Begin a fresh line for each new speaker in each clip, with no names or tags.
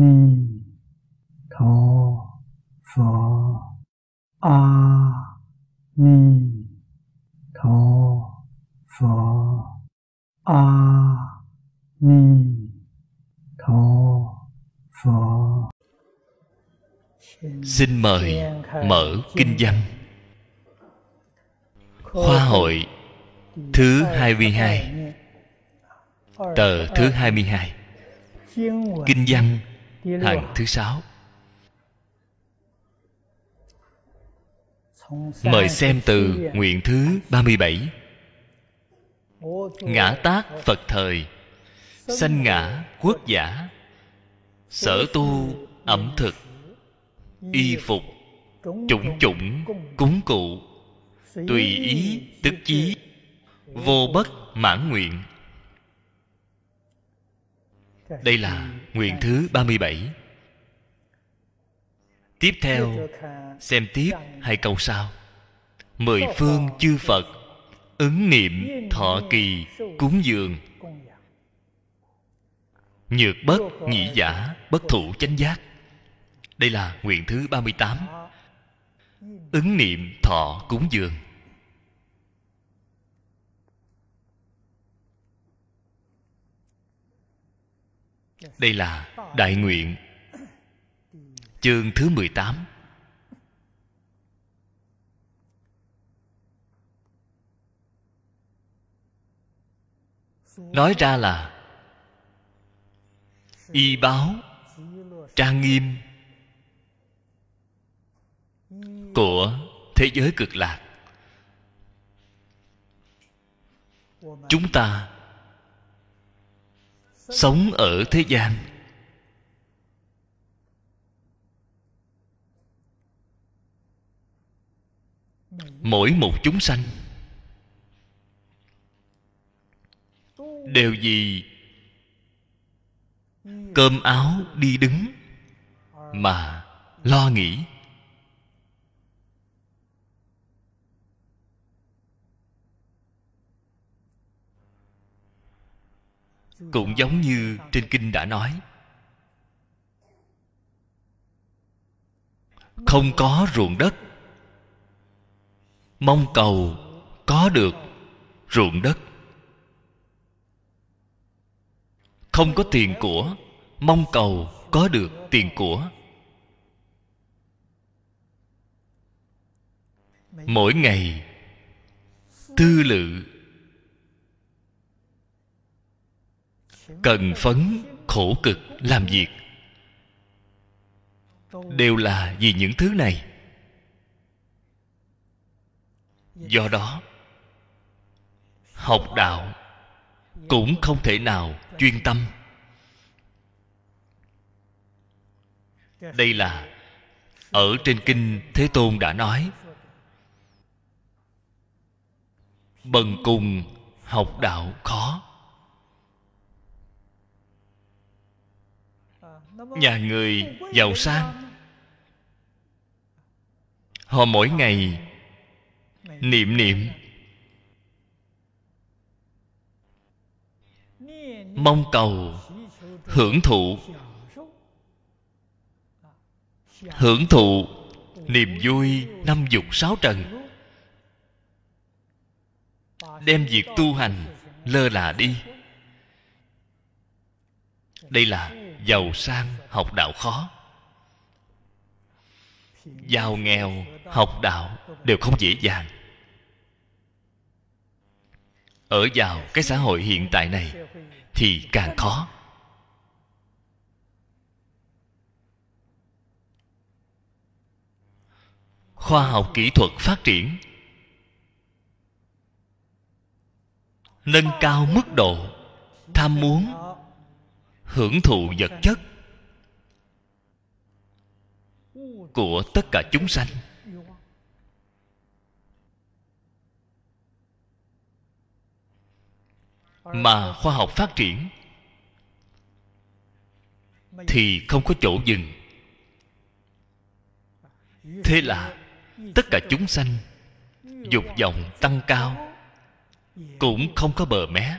ni tho pho. A ni tho pho. A ni tho pho.
Xin mời mở kinh văn. Khoa hội thứ 22 Tờ thứ 22 Kinh văn hạng thứ sáu. Mời xem từ nguyện thứ 37 Ngã tác Phật thời. Sanh ngã quốc giả. Sở tu ẩm thực. Y phục. Chủng chủng cúng cụ. Tùy ý tức chí Vô bất mãn nguyện. Đây là nguyện thứ 37 Tiếp theo, Xem tiếp hai câu sau. Mười phương chư Phật, Ứng niệm thọ kỳ, cúng dường. Nhược bất, nhị giả, Bất thủ chánh giác. Đây là nguyện thứ 38 Ứng niệm thọ cúng dường. Đây là đại nguyện, Chương thứ 18 Nói ra là, Y báo Trang nghiêm Của thế giới cực lạc. Chúng ta sống ở thế gian. Mỗi một chúng sanh đều vì cơm áo đi đứng mà lo nghĩ. Cũng giống như trên kinh đã nói. Không có ruộng đất. Mong cầu có được ruộng đất. Không có tiền của, mong cầu có được tiền của. Mỗi ngày, tư lự cần phấn, khổ cực, làm việc. Đều là vì những thứ này. Do đó, học đạo cũng không thể nào chuyên tâm. Đây là ở trên kinh thế tôn đã nói. Bần cùng học đạo khó. Nhà người giàu sang. Họ mỗi ngày niệm niệm. Mong cầu hưởng thụ. Hưởng thụ niềm vui năm dục sáu trần. Đem việc tu hành lơ là đi. Đây là giàu sang học đạo khó. Giàu nghèo học đạo đều không dễ dàng. Ở vào cái xã hội hiện tại này thì càng khó. Khoa học kỹ thuật phát triển, nâng cao mức độ tham muốn hưởng thụ vật chất của tất cả chúng sanh. Mà khoa học phát triển thì không có chỗ dừng. Thế là tất cả chúng sanh dục vọng tăng cao, cũng không có bờ mé.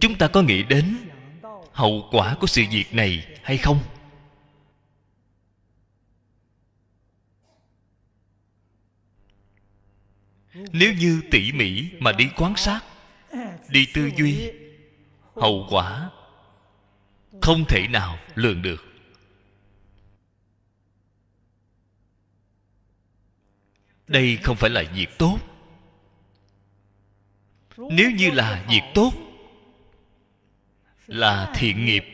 Chúng ta có nghĩ đến hậu quả của sự việc này hay không? Nếu như tỉ mỉ mà đi quan sát, đi tư duy, hậu quả không thể nào lường được. Đây không phải là việc tốt. Nếu như là việc tốt là thiện nghiệp.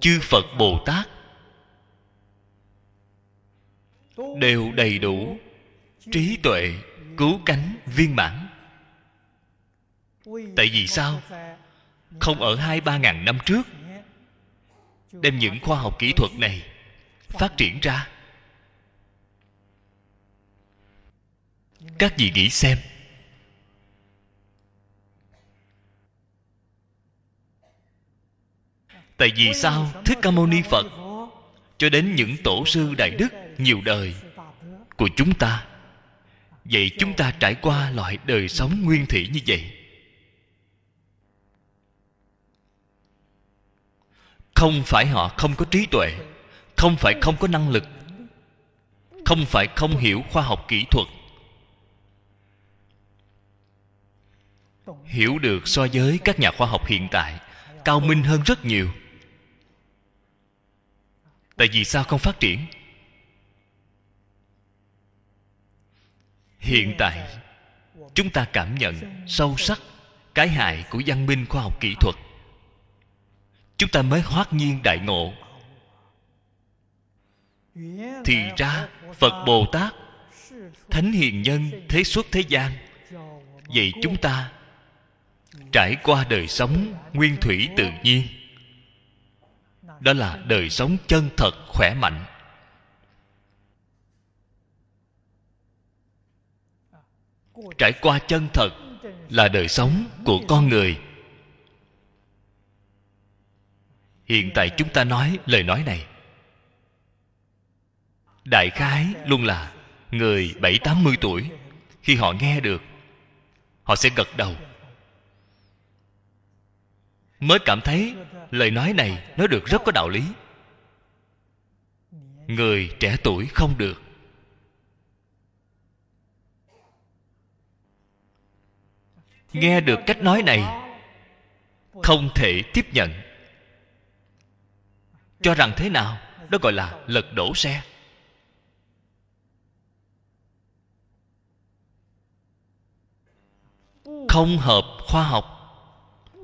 Chư phật bồ tát đều đầy đủ trí tuệ, cứu cánh, viên mãn. Tại vì sao? Không ở hai, ba ngàn năm trước, đem những khoa học kỹ thuật này phát triển ra. Các vị nghĩ xem tại vì sao? thích ca mâu ni phật cho đến những tổ sư đại đức nhiều đời của chúng ta vậy chúng ta trải qua loại đời sống nguyên thủy như vậy. Không phải họ không có trí tuệ không phải không có năng lực không phải không hiểu khoa học kỹ thuật. Hiểu được so với các nhà khoa học hiện tại cao minh hơn rất nhiều tại vì sao không phát triển? Hiện tại, chúng ta cảm nhận sâu sắc cái hại của văn minh khoa học kỹ thuật. Chúng ta mới hoát nhiên đại ngộ. Thì ra, phật bồ tát, thánh hiền nhân thế xuất thế gian vậy chúng ta trải qua đời sống nguyên thủy tự nhiên đó là đời sống chân thật khỏe mạnh. Trải qua chân thật là đời sống của con người. Hiện tại chúng ta nói lời nói này. Đại khái luôn là người bảy tám mươi tuổi. Khi họ nghe được, họ sẽ gật đầu mới cảm thấy lời nói này nói được rất có đạo lý. Người trẻ tuổi không được. Nghe được cách nói này, không thể tiếp nhận. Cho rằng thế nào, đó gọi là lật đổ xe. Không hợp khoa học,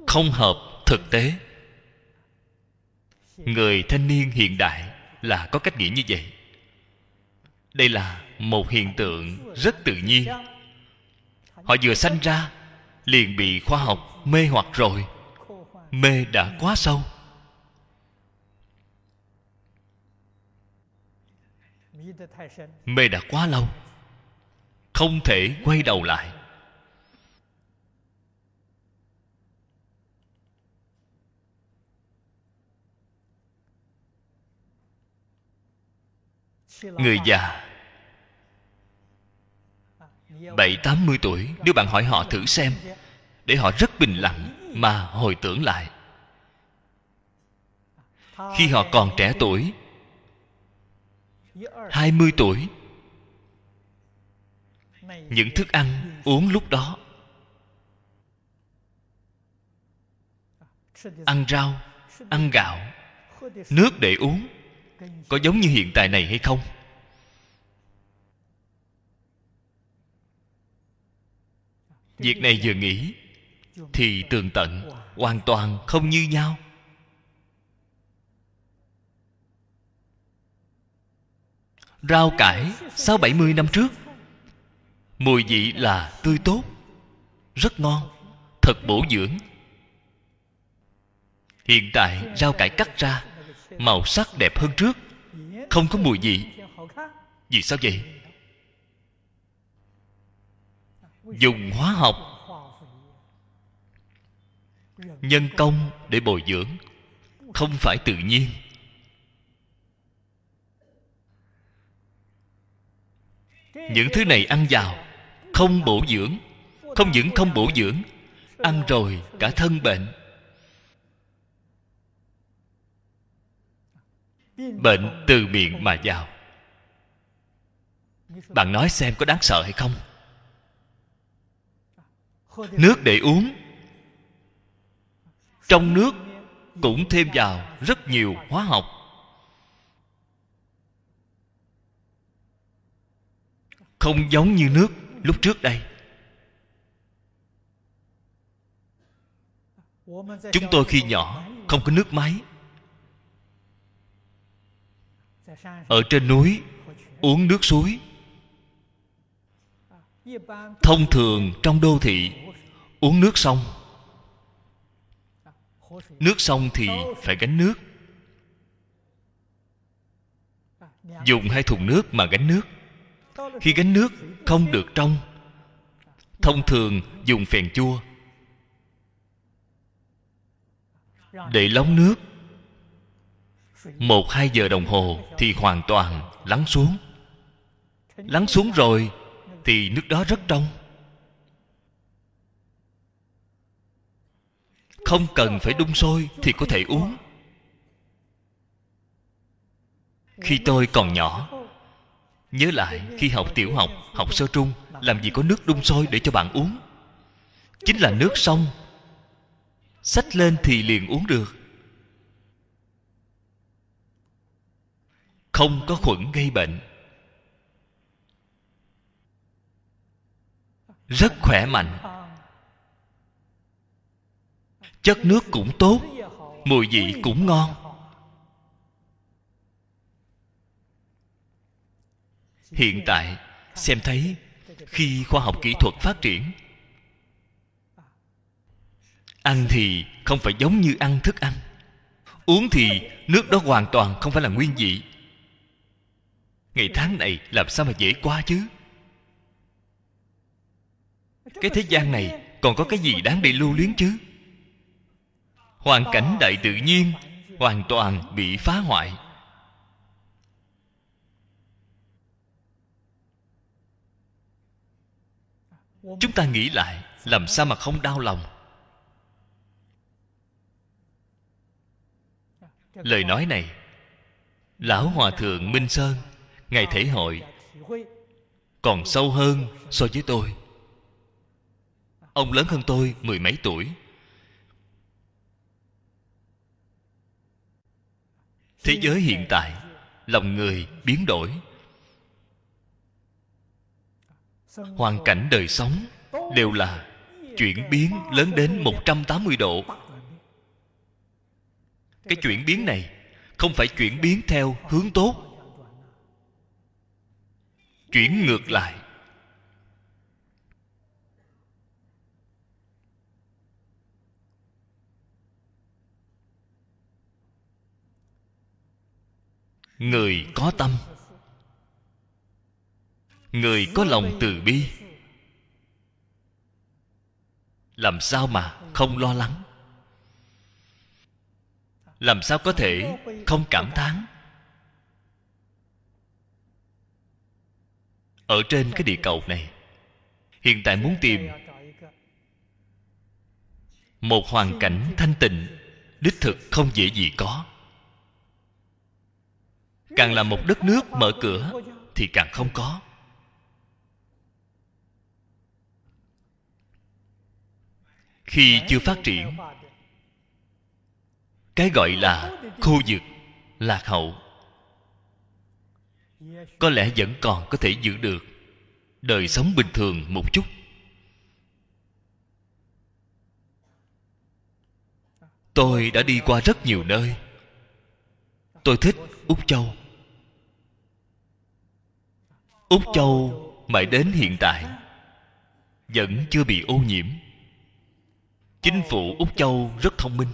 không hợp thực tế. Người thanh niên hiện đại là có cách nghĩ như vậy. Đây là một hiện tượng rất tự nhiên. Họ vừa sanh ra, liền bị khoa học mê hoặc rồi. Mê đã quá sâu. Mê đã quá lâu. Không thể quay đầu lại. Người già. Bảy, tám mươi tuổi, nếu bạn hỏi họ thử xem, để họ rất bình lặng mà hồi tưởng lại. Khi họ còn trẻ tuổi, hai mươi tuổi, những thức ăn uống lúc đó, ăn rau, ăn gạo, nước để uống có giống như hiện tại này hay không? Việc này vừa nghĩ, thì tường tận, hoàn toàn không như nhau. Rau cải sau bảy mươi năm trước, mùi vị là tươi tốt, rất ngon, thật bổ dưỡng. Hiện tại rau cải cắt ra màu sắc đẹp hơn trước. Không có mùi vị vì sao vậy? Dùng hóa học. Nhân công để bồi dưỡng. Không phải tự nhiên. Những thứ này ăn vào. Không bổ dưỡng. Không những không bổ dưỡng, ăn rồi cả thân bệnh. Bệnh từ miệng mà vào. Bạn nói xem có đáng sợ hay không? Nước để uống. Trong nước cũng thêm vào rất nhiều hóa học. Không giống như nước lúc trước đây. Chúng tôi khi nhỏ không có nước máy ở trên núi uống nước suối. thông thường trong đô thị uống nước sông. Nước sông thì phải gánh nước. Dùng hai thùng nước mà gánh nước. Khi gánh nước không được trong thông thường dùng phèn chua. Để lóng nước một hai giờ đồng hồ thì hoàn toàn lắng xuống. Lắng xuống rồi thì nước đó rất trong. Không cần phải đun sôi thì có thể uống. Khi tôi còn nhỏ, nhớ lại khi học tiểu học học sơ trung, làm gì có nước đun sôi để cho bạn uống. Chính là nước sông xách lên thì liền uống được. Không có khuẩn gây bệnh. Rất khỏe mạnh. Chất nước cũng tốt, mùi vị cũng ngon. Hiện tại, xem thấy, khi khoa học kỹ thuật phát triển, ăn thì không phải giống như ăn thức ăn. Uống thì nước đó hoàn toàn không phải là nguyên vị ngày tháng này làm sao mà dễ qua chứ? Cái thế gian này còn có cái gì đáng để lưu luyến chứ? Hoàn cảnh đại tự nhiên hoàn toàn bị phá hoại. Chúng ta nghĩ lại, làm sao mà không đau lòng? Lời nói này, lão hòa thượng minh sơn ngày thể hội. Còn sâu hơn so với tôi. Ông lớn hơn tôi mười mấy tuổi. Thế giới hiện tại, lòng người biến đổi. Hoàn cảnh đời sống đều là chuyển biến lớn đến 180 độ. Cái chuyển biến này không phải chuyển biến theo hướng tốt chuyển ngược lại. Người có tâm, người có lòng từ bi. Làm sao mà không lo lắng? Làm sao có thể không cảm thán? Ở trên cái địa cầu này. Hiện tại muốn tìm một hoàn cảnh thanh tịnh, đích thực không dễ gì có. Càng là một đất nước mở cửa thì càng không có. Khi chưa phát triển, cái gọi là khu vực lạc hậu có lẽ vẫn còn có thể giữ được. Đời sống bình thường một chút. Tôi đã đi qua rất nhiều nơi. Tôi thích úc châu. Úc châu mãi đến hiện tại vẫn chưa bị ô nhiễm. Chính phủ úc châu rất thông minh.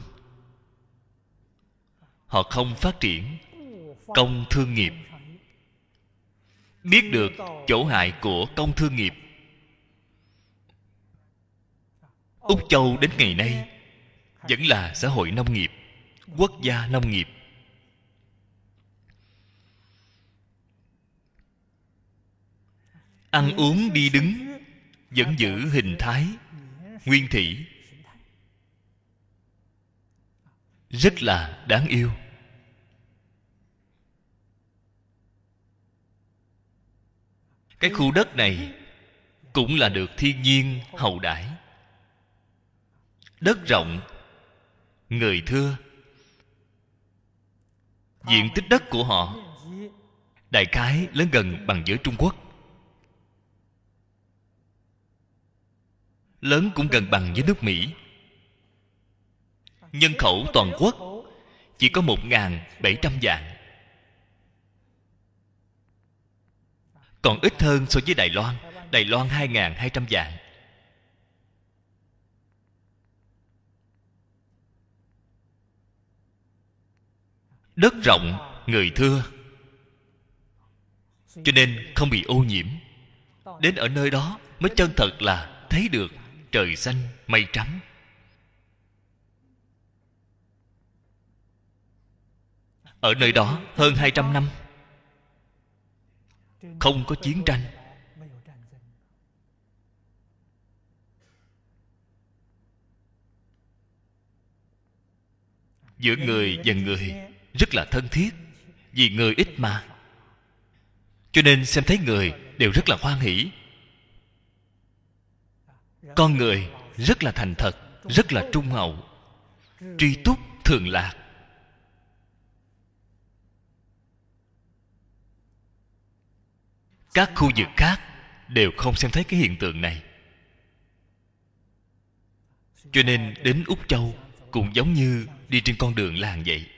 Họ không phát triển công thương nghiệp biết được chỗ hại của công thương nghiệp. Úc châu đến ngày nay vẫn là xã hội nông nghiệp, quốc gia nông nghiệp. Ăn uống đi đứng vẫn giữ hình thái nguyên thủy. Rất là đáng yêu. Cái khu đất này cũng là được thiên nhiên hậu đãi. Đất rộng, người thưa. Diện tích đất của họ, đại khái lớn gần bằng với trung quốc. Lớn cũng gần bằng với nước mỹ. Nhân khẩu toàn quốc chỉ có một bảy trăm vạn còn ít hơn so với đài loan. Đài loan hai hai trăm vạn. Đất rộng, người thưa. Cho nên không bị ô nhiễm. Đến ở nơi đó mới chân thật là thấy được trời xanh mây trắng. Ở nơi đó hơn 200 năm không có chiến tranh. Giữa người và người rất là thân thiết, vì người ít mà. Cho nên xem thấy người đều rất là hoan hỷ. Con người rất là thành thật, rất là trung hậu. Tri túc thường lạc. Các khu vực khác đều không xem thấy cái hiện tượng này. Cho nên đến úc châu cũng giống như đi trên con đường làng vậy.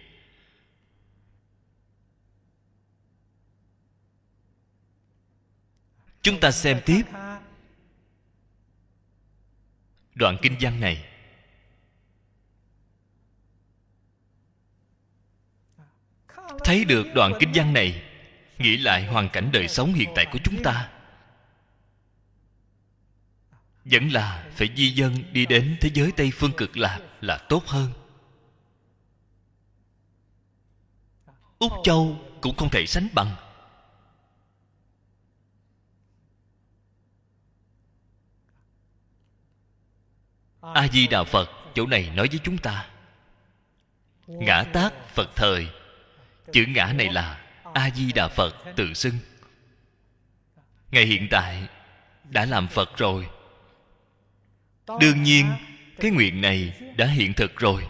Chúng ta xem tiếp đoạn kinh văn này. Thấy được đoạn kinh văn này nghĩ lại hoàn cảnh đời sống hiện tại của chúng ta. Vẫn là phải di dân đi đến thế giới tây phương cực lạc là tốt hơn. Úc châu cũng không thể sánh bằng. A di đà phật, chỗ này nói với chúng ta. Ngã tác phật thời. Chữ ngã này là a di đà phật tự xưng. Ngày hiện tại đã làm phật rồi. Đương nhiên, cái nguyện này đã hiện thực rồi.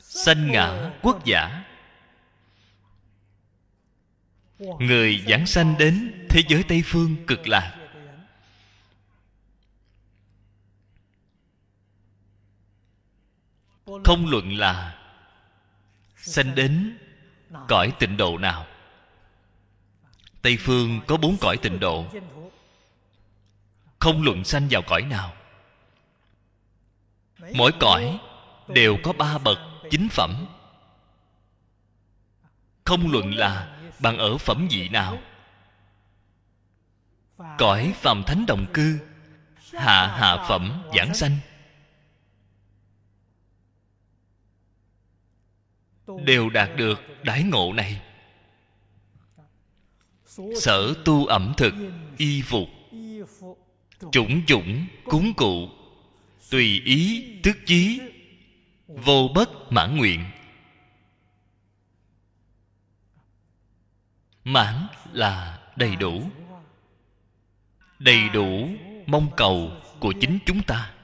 Sanh ngã quốc giả. Người giảng sanh đến thế giới tây phương cực lạc. Không luận là sanh đến cõi tịnh độ nào? Tây phương có bốn cõi tịnh độ. Không luận sanh vào cõi nào. Mỗi cõi đều có ba bậc chính phẩm. Không luận là bằng ở phẩm vị nào. Cõi phàm thánh đồng cư, hạ hạ phẩm giảng sanh. Đều đạt được đái ngộ này. Sở tu ẩm thực, y phục, chủng chủng, cúng cụ, tùy ý tức chí, vô bất mãn nguyện. Mãn là đầy đủ. Đầy đủ mong cầu của chính chúng ta.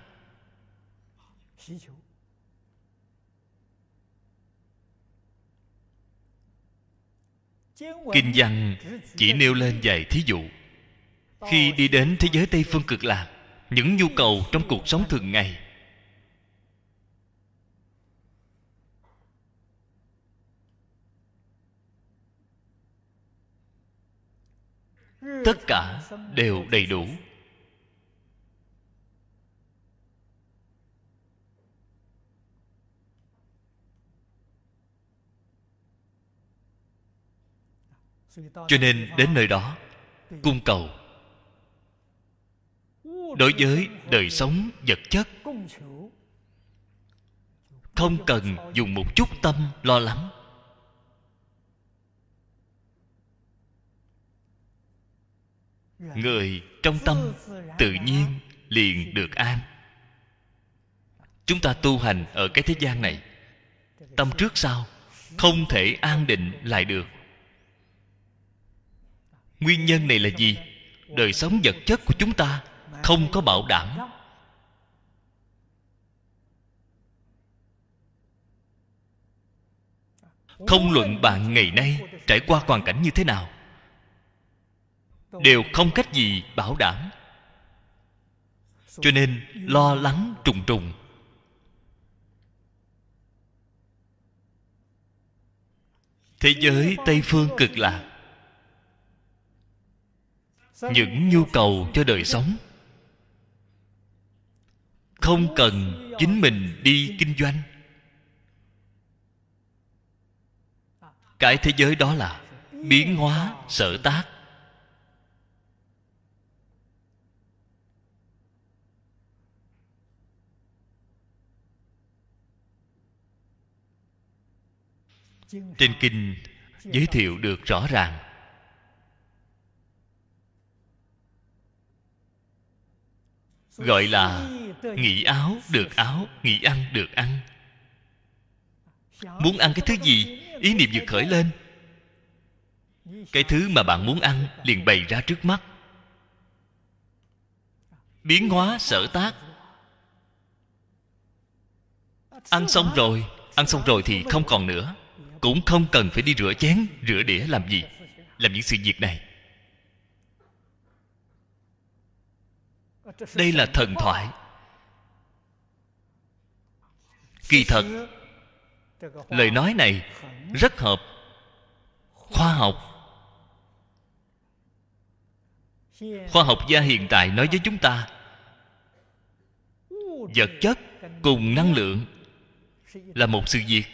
Kinh văn chỉ nêu lên vài thí dụ. Khi đi đến thế giới tây phương cực lạc, những nhu cầu trong cuộc sống thường ngày. Tất cả đều đầy đủ. Cho nên đến nơi đó, cung cầu đối với đời sống vật chất không cần dùng một chút tâm lo lắng. Người trong tâm tự nhiên liền được an. Chúng ta tu hành ở cái thế gian này, tâm trước sau không thể an định lại được nguyên nhân này là gì? Đời sống vật chất của chúng ta không có bảo đảm. Không luận bạn ngày nay trải qua hoàn cảnh như thế nào, đều không cách gì bảo đảm. Cho nên lo lắng trùng trùng. Thế giới tây phương cực lạc những nhu cầu cho đời sống. Không cần chính mình đi kinh doanh. Cái thế giới đó là biến hóa, sở tác. Trên kinh giới thiệu được rõ ràng gọi là nghĩ áo được áo nghĩ ăn được ăn. Muốn ăn cái thứ gì? Ý niệm vừa khởi lên. Cái thứ mà bạn muốn ăn liền bày ra trước mắt. Biến hóa, sở tác. Ăn xong rồi, ăn xong rồi thì không còn nữa. Cũng không cần phải đi rửa chén, rửa đĩa làm gì, làm những sự việc này. Đây là thần thoại. Kỳ thật, lời nói này rất hợp khoa học. Khoa học gia hiện tại nói với chúng ta, vật chất cùng năng lượng là một sự việc.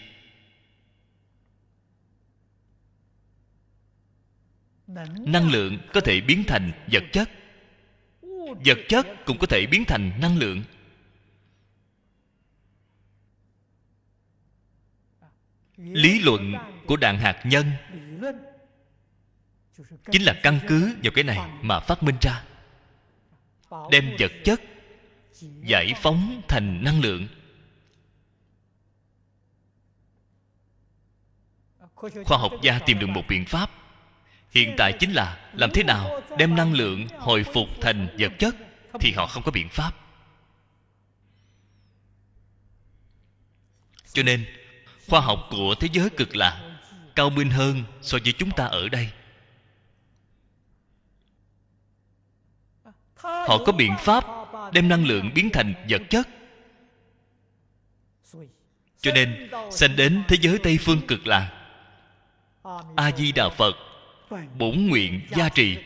Năng lượng có thể biến thành vật chất vật chất cũng có thể biến thành năng lượng. Lý luận của đạn hạt nhân chính là căn cứ vào cái này mà phát minh ra. Đem vật chất giải phóng thành năng lượng. Khoa học gia tìm được một biện pháp hiện tại chính là, làm thế nào đem năng lượng hồi phục thành vật chất thì họ không có biện pháp. Cho nên, khoa học của thế giới cực lạc cao minh hơn so với chúng ta ở đây. Họ có biện pháp đem năng lượng biến thành vật chất. Cho nên, sanh đến thế giới tây phương cực lạc, a di đà phật bổn nguyện gia trì.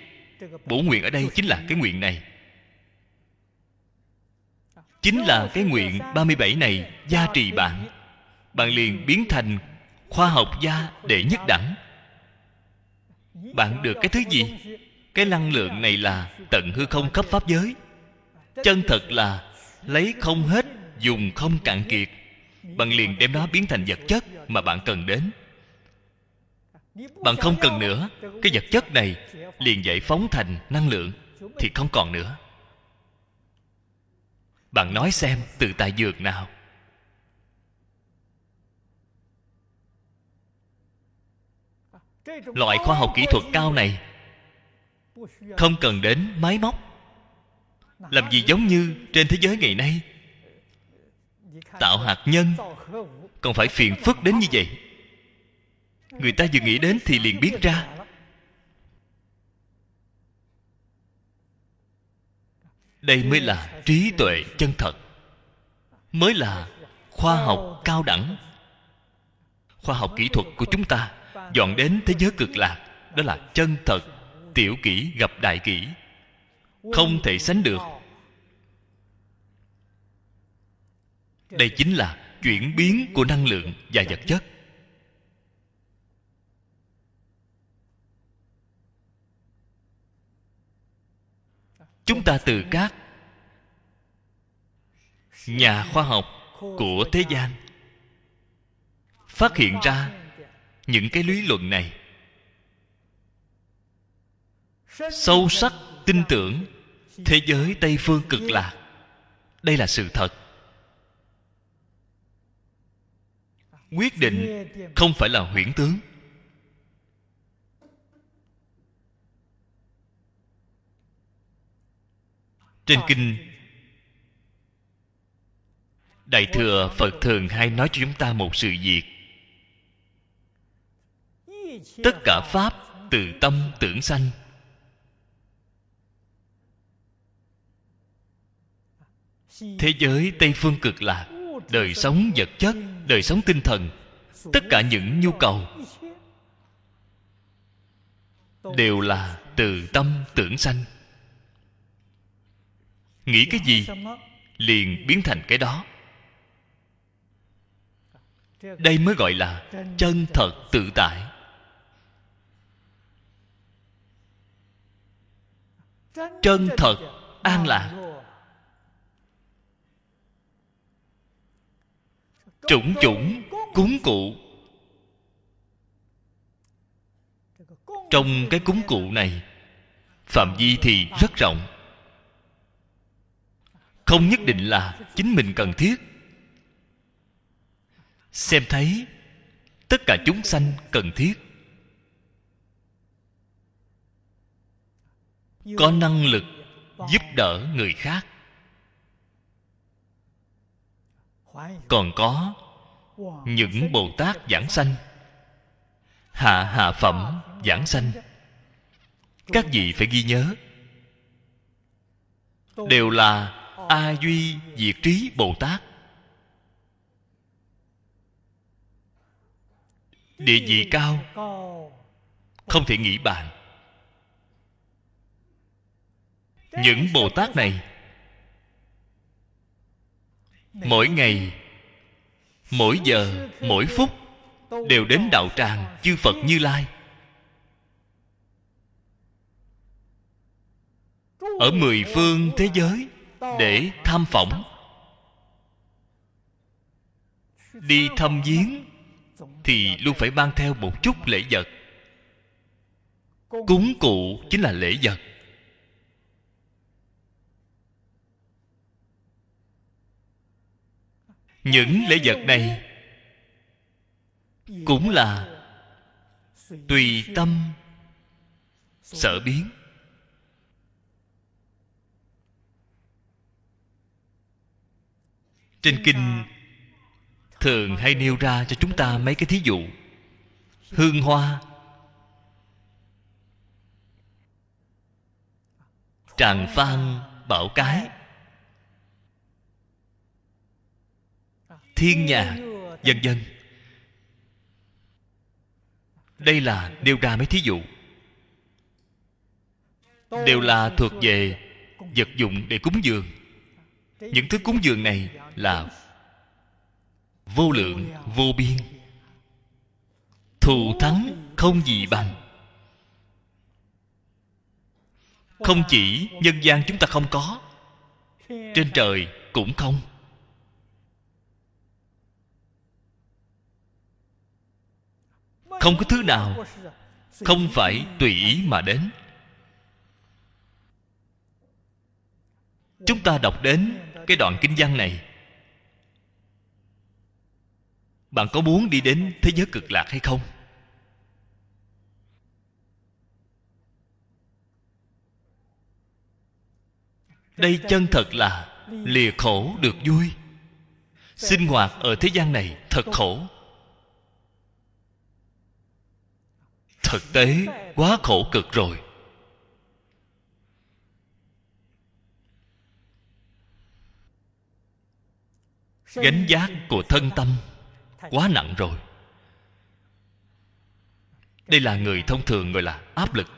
Bổn nguyện ở đây chính là cái nguyện này. Chính là cái nguyện 37 này, gia trì bạn. Bạn liền biến thành khoa học gia đệ nhất đẳng. Bạn được cái thứ gì? Cái năng lượng này là tận hư không khắp pháp giới. Chân thật là lấy không hết, dùng không cạn kiệt. Bạn liền đem nó biến thành vật chất mà bạn cần đến bạn không cần nữa. Cái vật chất này liền giải phóng thành năng lượng, thì không còn nữa. Bạn nói xem từ tại dược nào. Loại khoa học kỹ thuật cao này không cần đến máy móc. Làm gì giống như trên thế giới ngày nay? Tạo hạt nhân, còn phải phiền phức đến như vậy người ta vừa nghĩ đến thì liền biết ra. Đây mới là trí tuệ chân thật. Mới là khoa học cao đẳng. Khoa học kỹ thuật của chúng ta dọn đến thế giới cực lạc, đó là chân thật, tiểu kỹ, gặp đại kỹ. Không thể sánh được. Đây chính là chuyển biến của năng lượng và vật chất. Chúng ta từ các nhà khoa học của thế gian phát hiện ra những cái lý luận này. Sâu sắc tin tưởng thế giới tây phương cực lạc. Đây là sự thật. Quyết định không phải là huyễn tướng. Trên kinh đại thừa phật thường hay nói cho chúng ta một sự việc. Tất cả pháp từ tâm tưởng sanh. Thế giới tây phương cực lạc đời sống vật chất đời sống tinh thần tất cả những nhu cầu đều là từ tâm tưởng sanh nghĩ cái gì? Liền biến thành cái đó. Đây mới gọi là chân thật tự tại. Chân thật an lạc. Chủng chủng, cúng cụ. Trong cái cúng cụ này, phạm vi thì rất rộng không nhất định là chính mình cần thiết. Xem thấy, tất cả chúng sanh cần thiết. Có năng lực giúp đỡ người khác. Còn có những bồ tát giảng sanh, hạ hạ phẩm giảng sanh. Các vị phải ghi nhớ, đều là a duy diệt trí bồ tát địa vị cao. Không thể nghĩ bàn. Những bồ tát này, mỗi ngày, mỗi giờ, mỗi phút đều đến đạo tràng chư phật như lai. Ở mười phương thế giới để tham phỏng. Đi thăm viếng thì luôn phải mang theo một chút lễ vật. Cúng cụ chính là lễ vật. Những lễ vật này cũng là tùy tâm sở biến. Trên kinh, thường hay nêu ra cho chúng ta mấy cái thí dụ. Hương hoa. Tràng phan, bảo cái. Thiên nhà, vân vân. Đây là nêu ra mấy thí dụ. Đều là thuộc về vật dụng để cúng dường. Những thứ cúng dường này là vô lượng, vô biên. Thù thắng không gì bằng. Không chỉ nhân gian chúng ta không có, trên trời cũng không. Không có thứ nào không phải tùy ý mà đến. Chúng ta đọc đến cái đoạn kinh văn này bạn có muốn đi đến thế giới cực lạc hay không? Đây chân thật là lìa khổ được vui. Sinh hoạt ở thế gian này thật khổ. Thực tế quá khổ cực rồi. Gánh giác của thân tâm quá nặng rồi. Đây là người thông thường gọi là áp lực.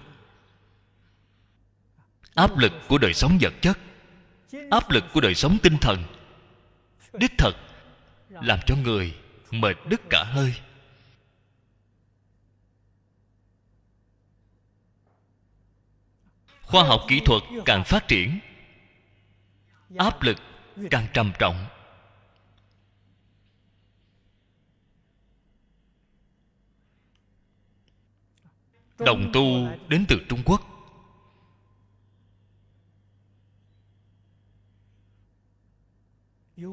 Áp lực của đời sống vật chất. Áp lực của đời sống tinh thần. Đích thật làm cho người mệt đứt cả hơi. Khoa học kỹ thuật càng phát triển, áp lực càng trầm trọng. đồng tu đến từ trung quốc.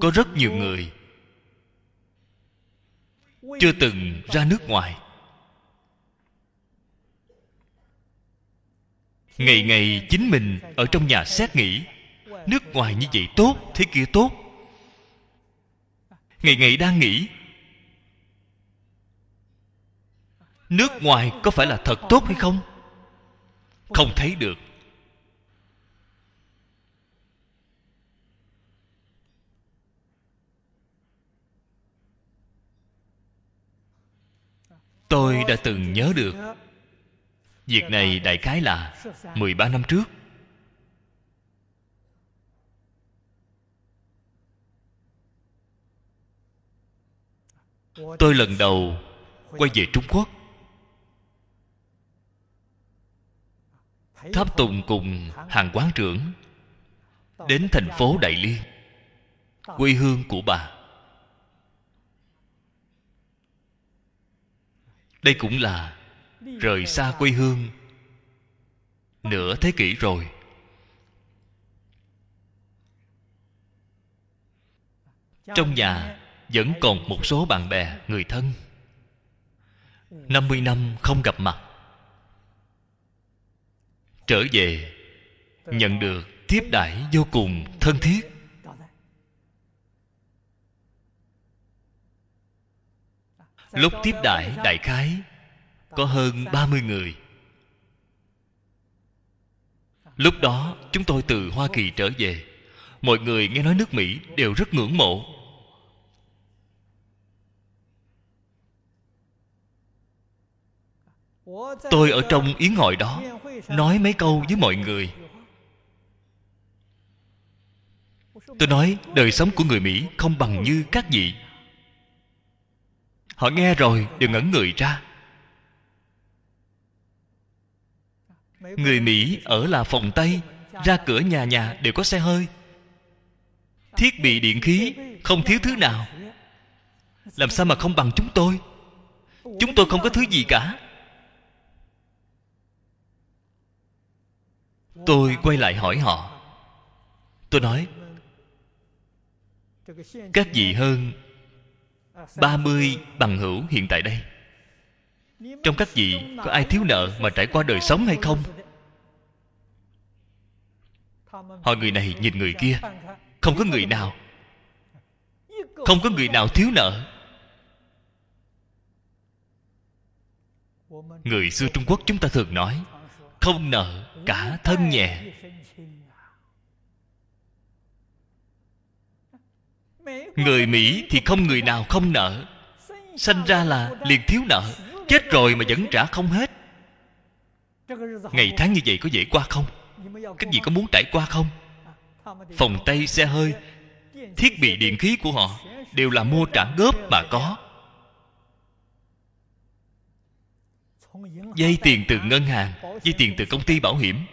Có rất nhiều người chưa từng ra nước ngoài. Ngày ngày chính mình ở trong nhà xét nghĩ, nước ngoài như vậy tốt, thế kia tốt. Ngày ngày đang nghĩ nước ngoài có phải là thật tốt hay không? Không thấy được. Tôi đã từng nhớ được. Việc này đại khái là 13 năm trước. Tôi lần đầu quay về trung quốc. Tháp tùng cùng hàng quán trưởng đến thành phố đại liên, quê hương của bà. Đây cũng là rời xa quê hương nửa thế kỷ rồi. Trong nhà vẫn còn một số bạn bè, người thân. 50 năm không gặp mặt trở về, nhận được tiếp đãi vô cùng thân thiết. Lúc tiếp đãi đại khái, có hơn 30 người. Lúc đó, chúng tôi từ hoa kỳ trở về. Mọi người nghe nói nước mỹ đều rất ngưỡng mộ. Tôi ở trong yến hội đó, nói mấy câu với mọi người. Tôi nói, đời sống của người mỹ không bằng như các vị. Họ nghe rồi đều ngẩn người ra. Người mỹ ở là phòng tây ra cửa nhà nhà đều có xe hơi. Thiết bị điện khí không thiếu thứ nào. Làm sao mà không bằng chúng tôi? Chúng tôi không có thứ gì cả. Tôi quay lại hỏi họ. Tôi nói, các vị hơn 30 bằng hữu hiện tại đây. Trong các vị có ai thiếu nợ mà trải qua đời sống hay không? Họ người này nhìn người kia. Không có người nào. Không có người nào thiếu nợ. Người xưa Trung Quốc chúng ta thường nói, Không nợ cả thân nhẹ. Người mỹ thì không người nào không nợ. Sanh ra là liền thiếu nợ, chết rồi mà vẫn trả không hết. Ngày tháng như vậy có dễ qua không? Các vị có muốn trải qua không? Phòng tay, xe hơi, thiết bị, điện khí của họ đều là mua trả góp mà có. Dây tiền từ ngân hàng, dây tiền từ công ty bảo hiểm.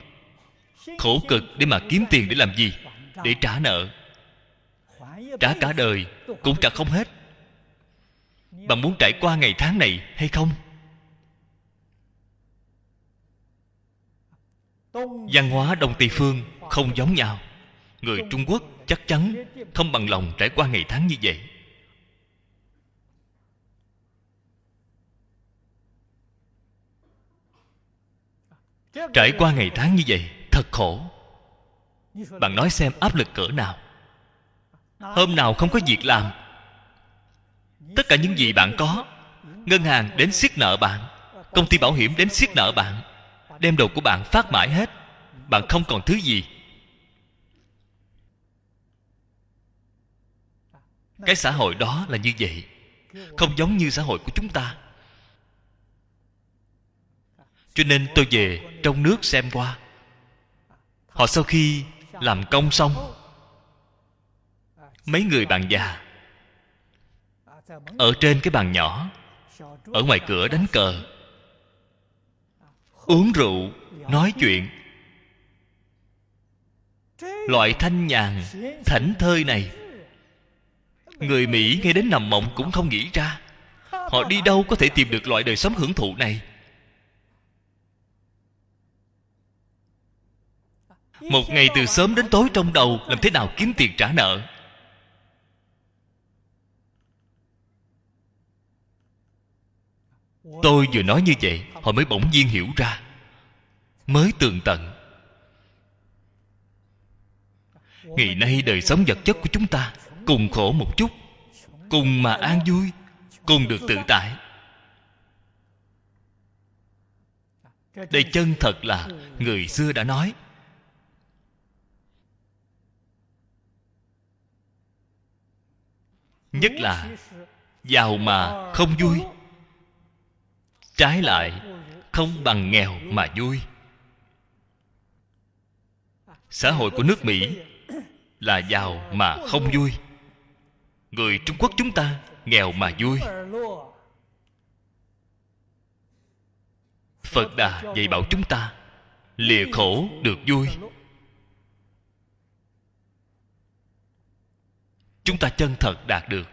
Khổ cực để mà kiếm tiền để làm gì? Để trả nợ. Trả cả đời cũng trả không hết. Bạn muốn trải qua ngày tháng này hay không? Văn hóa đông tây phương không giống nhau. Người trung quốc chắc chắn không bằng lòng trải qua ngày tháng như vậy. Trải qua ngày tháng như vậy thật khổ. Bạn nói xem áp lực cỡ nào. Hôm nào không có việc làm. Tất cả những gì bạn có ngân hàng đến siết nợ bạn công ty bảo hiểm đến siết nợ bạn đem đồ của bạn phát mãi hết. Bạn không còn thứ gì. Cái xã hội đó là như vậy không giống như xã hội của chúng ta cho nên tôi về trong nước xem qua. Họ sau khi làm công xong, mấy người bạn già ở trên cái bàn nhỏ, ở ngoài cửa đánh cờ, uống rượu, nói chuyện. Loại thanh nhàn, thảnh thơi này, người mỹ nghe đến nằm mộng cũng không nghĩ ra. Họ đi đâu có thể tìm được loại đời sống hưởng thụ này? một ngày từ sớm đến tối trong đầu, làm thế nào kiếm tiền trả nợ? Tôi vừa nói như vậy, họ mới bỗng nhiên hiểu ra. Mới tường tận. Ngày nay đời sống vật chất của chúng ta, cùng khổ một chút, cùng mà an vui, cùng được tự tại. Đây chân thật là người xưa đã nói nhất là giàu mà không vui. Trái lại, không bằng nghèo mà vui. Xã hội của nước mỹ là giàu mà không vui. Người trung quốc chúng ta nghèo mà vui. Phật đà dạy bảo chúng ta, lìa khổ được vui. Chúng ta chân thật đạt được.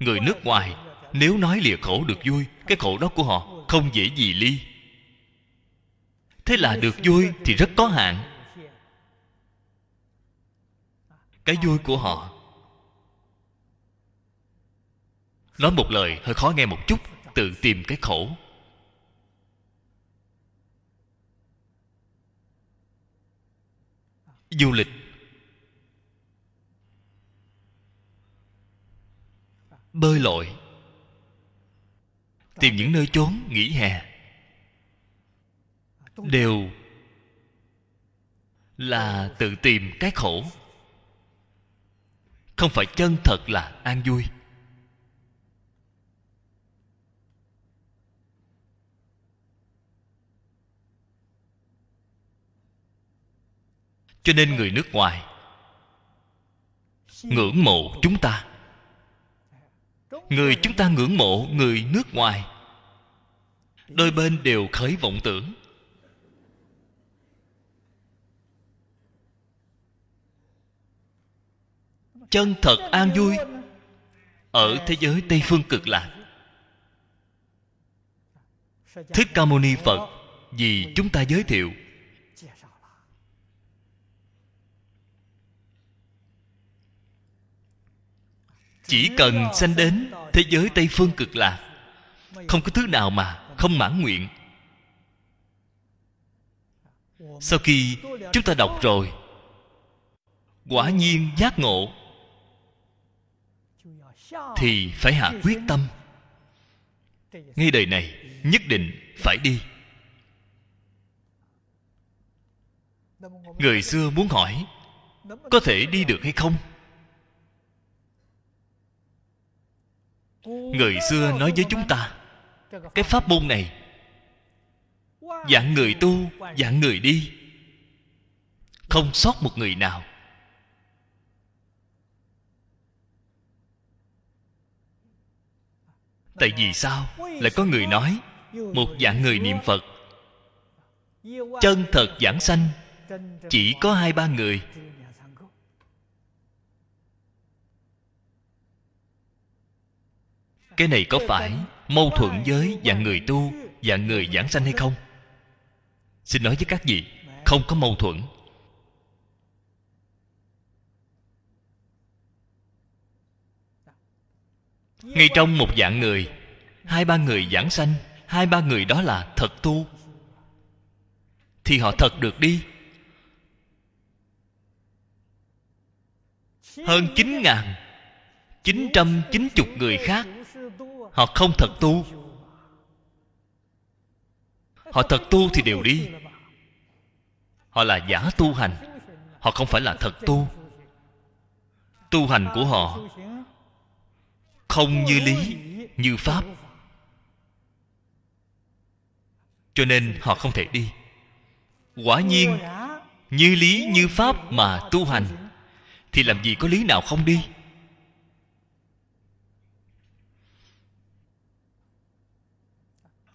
Người nước ngoài, nếu nói lìa khổ được vui, cái khổ đó của họ không dễ gì ly. Thế là được vui thì rất có hạn. Cái vui của họ. Nói một lời, hơi khó nghe một chút, tự tìm cái khổ. Du lịch bơi lội, tìm những nơi trốn nghỉ hè. Đều là tự tìm cái khổ. Không phải chân thật là an vui. Cho nên người nước ngoài ngưỡng mộ chúng ta người chúng ta ngưỡng mộ người nước ngoài. Đôi bên đều khởi vọng tưởng. Chân thật an vui ở thế giới tây phương cực lạc. Thích ca mâu ni phật vì chúng ta giới thiệu. Chỉ cần sanh đến thế giới tây phương cực lạc, không có thứ nào mà không mãn nguyện. Sau khi chúng ta đọc rồi, quả nhiên giác ngộ, thì phải hạ quyết tâm. Ngay đời này nhất định phải đi. Người xưa muốn hỏi, có thể đi được hay không? Người xưa nói với chúng ta, cái pháp môn này, dạng người tu, dạng người đi, không sót một người nào. Tại vì sao lại có người nói một dạng người niệm phật? Chân thật giảng sanh, chỉ có hai ba người cái này có phải mâu thuẫn với dạng người tu dạng người giảng sanh hay không? Xin nói với các vị không có mâu thuẫn. Ngay trong một dạng người hai ba người giảng sanh hai ba người đó là thật tu thì họ thật được đi. Hơn chín ngàn chín trăm chín chục người khác họ không thật tu. Họ thật tu thì đều đi. Họ là giả tu hành. Họ không phải là thật tu. Tu hành của họ không như lý, như pháp. Cho nên họ không thể đi. Quả nhiên, như lý, như pháp mà tu hành, thì làm gì có lý nào không đi?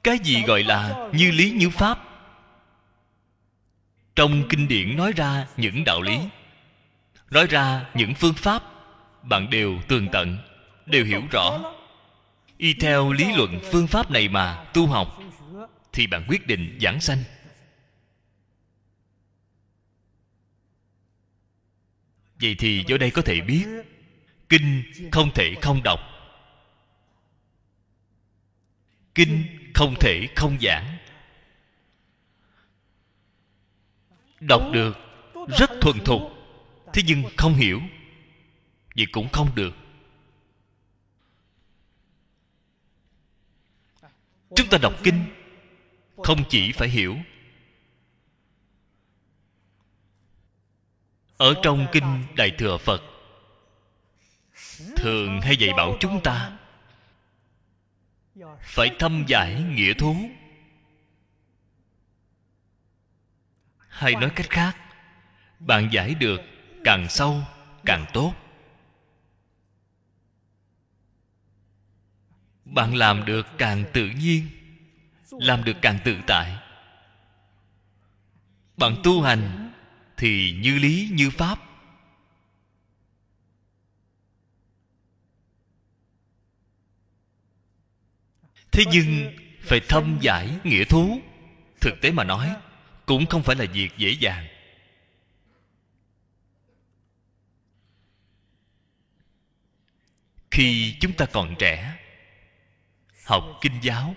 Cái gì gọi là như lý như pháp? Trong kinh điển nói ra những đạo lý, nói ra những phương pháp, bạn đều tường tận, đều hiểu rõ. Y theo lý luận phương pháp này mà tu học, thì bạn quyết định giảng sanh. Vậy thì do đây có thể biết, kinh không thể không đọc. Kinh không thể không giảng. Đọc được rất thuần thục, thế nhưng không hiểu vậy cũng không được. Chúng ta đọc kinh không chỉ phải hiểu. Ở trong kinh đại thừa phật, thường hay dạy bảo chúng ta phải thâm giải nghĩa thú. Hay nói cách khác, bạn giải được càng sâu, càng tốt. Bạn làm được càng tự nhiên, làm được càng tự tại. Bạn tu hành thì như lý, như pháp. Thế nhưng, phải thâm giải nghĩa thú. Thực tế mà nói, cũng không phải là việc dễ dàng. Khi chúng ta còn trẻ, học kinh giáo,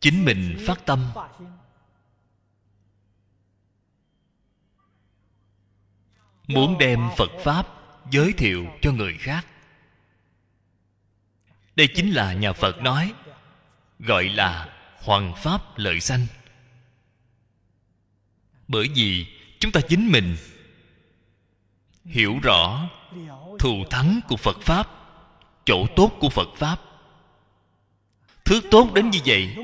chính mình phát tâm. Muốn đem phật pháp giới thiệu cho người khác. Đây chính là nhà phật nói, gọi là hoàng pháp lợi sanh. Bởi vì chúng ta chính mình hiểu rõ thù thắng của phật pháp, chỗ tốt của phật pháp. Thứ tốt đến như vậy,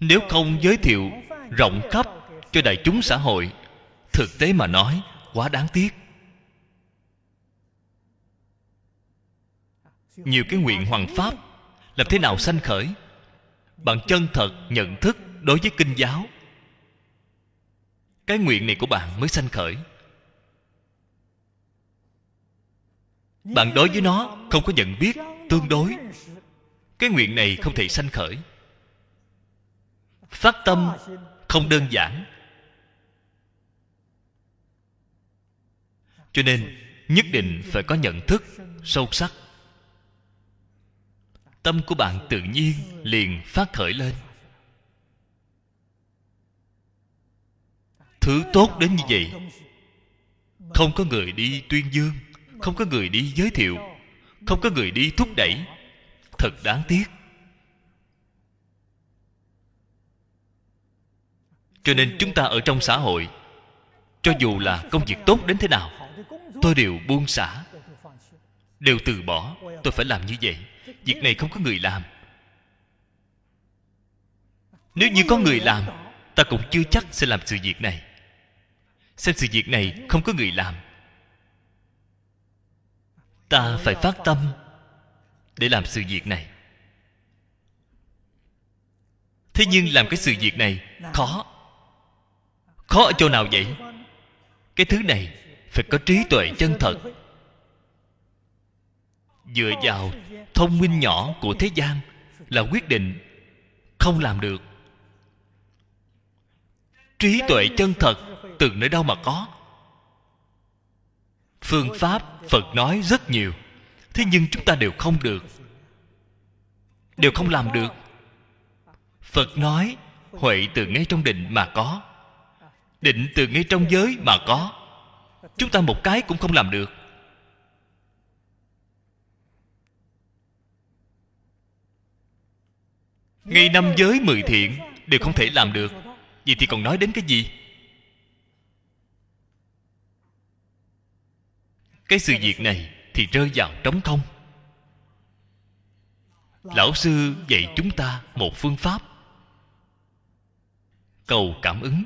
nếu không giới thiệu rộng khắp cho đại chúng xã hội, thực tế mà nói quá đáng tiếc. Nhiều cái nguyện hoàng pháp, làm thế nào sanh khởi? Bạn chân thật nhận thức đối với kinh giáo. Cái nguyện này của bạn mới sanh khởi. Bạn đối với nó không có nhận biết tương đối. Cái nguyện này không thể sanh khởi. Phát tâm không đơn giản. Cho nên, nhất định phải có nhận thức sâu sắc. Tâm của bạn tự nhiên liền phát khởi lên. Thứ tốt đến như vậy. Không có người đi tuyên dương, không có người đi giới thiệu, không có người đi thúc đẩy. Thật đáng tiếc. Cho nên chúng ta ở trong xã hội, cho dù là công việc tốt đến thế nào tôi đều buông xả, đều từ bỏ. Tôi phải làm như vậy. Việc này không có người làm. Nếu như có người làm, ta cũng chưa chắc sẽ làm sự việc này. Xem sự việc này không có người làm. Ta phải phát tâm để làm sự việc này. Thế nhưng làm cái sự việc này khó. Khó ở chỗ nào vậy? Cái thứ này phải có trí tuệ chân thật. Dựa vào thông minh nhỏ của thế gian là quyết định không làm được. Trí tuệ chân thật từ nơi đâu mà có? Phương pháp phật nói rất nhiều, thế nhưng chúng ta đều không được, đều không làm được. Phật nói huệ từ ngay trong định mà có, định từ ngay trong giới mà có chúng ta một cái cũng không làm được. Ngay năm giới mười thiện đều không thể làm được. Vậy thì còn nói đến cái gì? Cái sự việc này thì rơi vào trống không. Lão sư dạy chúng ta một phương pháp. Cầu cảm ứng.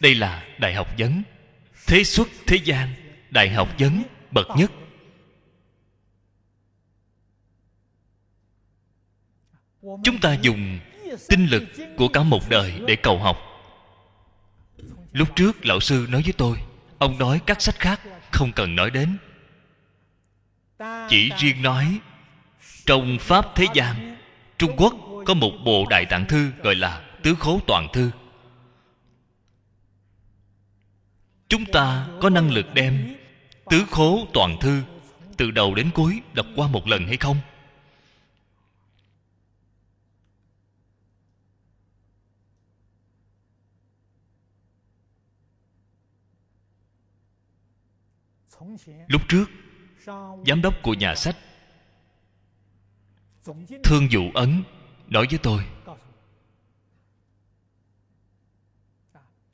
Đây là đại học vấn. Thế xuất thế gian, đại học vấn, bậc nhất. Chúng ta dùng tinh lực của cả một đời để cầu học. Lúc trước lão sư nói với tôi, ông nói các sách khác không cần nói đến. Chỉ riêng nói, trong pháp thế gian, trung quốc có một bộ đại tạng thư gọi là tứ khố toàn thư. Chúng ta có năng lực đem tứ khố toàn thư từ đầu đến cuối đọc qua một lần hay không? Lúc trước, giám đốc của nhà sách thương dụ ấn nói với tôi,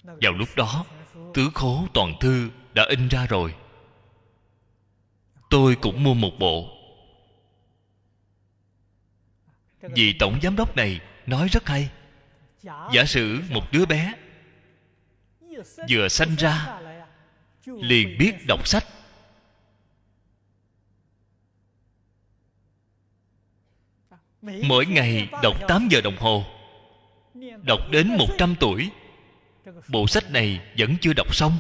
vào lúc đó tứ khố toàn thư đã in ra rồi. Tôi cũng mua một bộ. Vì tổng giám đốc này nói rất hay. Giả sử một đứa bé vừa sanh ra, liền biết đọc sách. Mỗi ngày đọc 8 giờ đồng hồ, đọc đến 100 tuổi bộ sách này vẫn chưa đọc xong.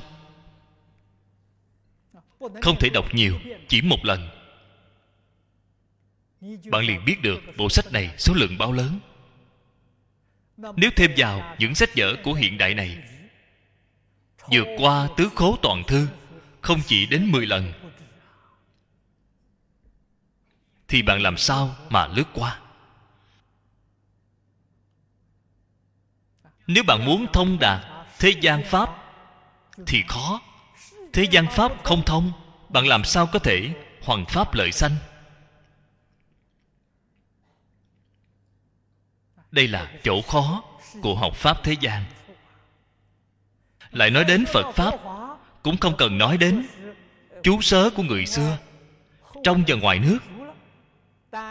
Không thể đọc nhiều, chỉ một lần. Bạn liền biết được bộ sách này số lượng bao lớn. Nếu thêm vào những sách vở của hiện đại này, vượt qua tứ khố toàn thư, không chỉ đến 10 lần, thì bạn làm sao mà lướt qua? Nếu bạn muốn thông đạt thế gian pháp thì khó. Thế gian pháp không thông, bạn làm sao có thể hoàn pháp lợi sanh? Đây là chỗ khó của học pháp thế gian. Lại nói đến phật pháp, cũng không cần nói đến chú sớ của người xưa. Trong và ngoài nước,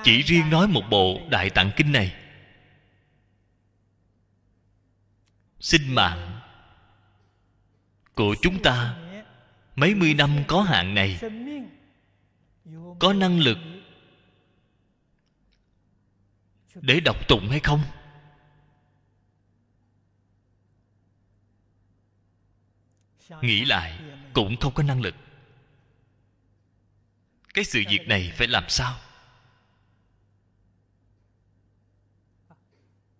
chỉ riêng nói một bộ đại tạng kinh này. Sinh mạng của chúng ta. Mấy mươi năm có hạn này, có năng lực để đọc tụng hay không? Nghĩ lại cũng không có năng lực. Cái sự việc này phải làm sao?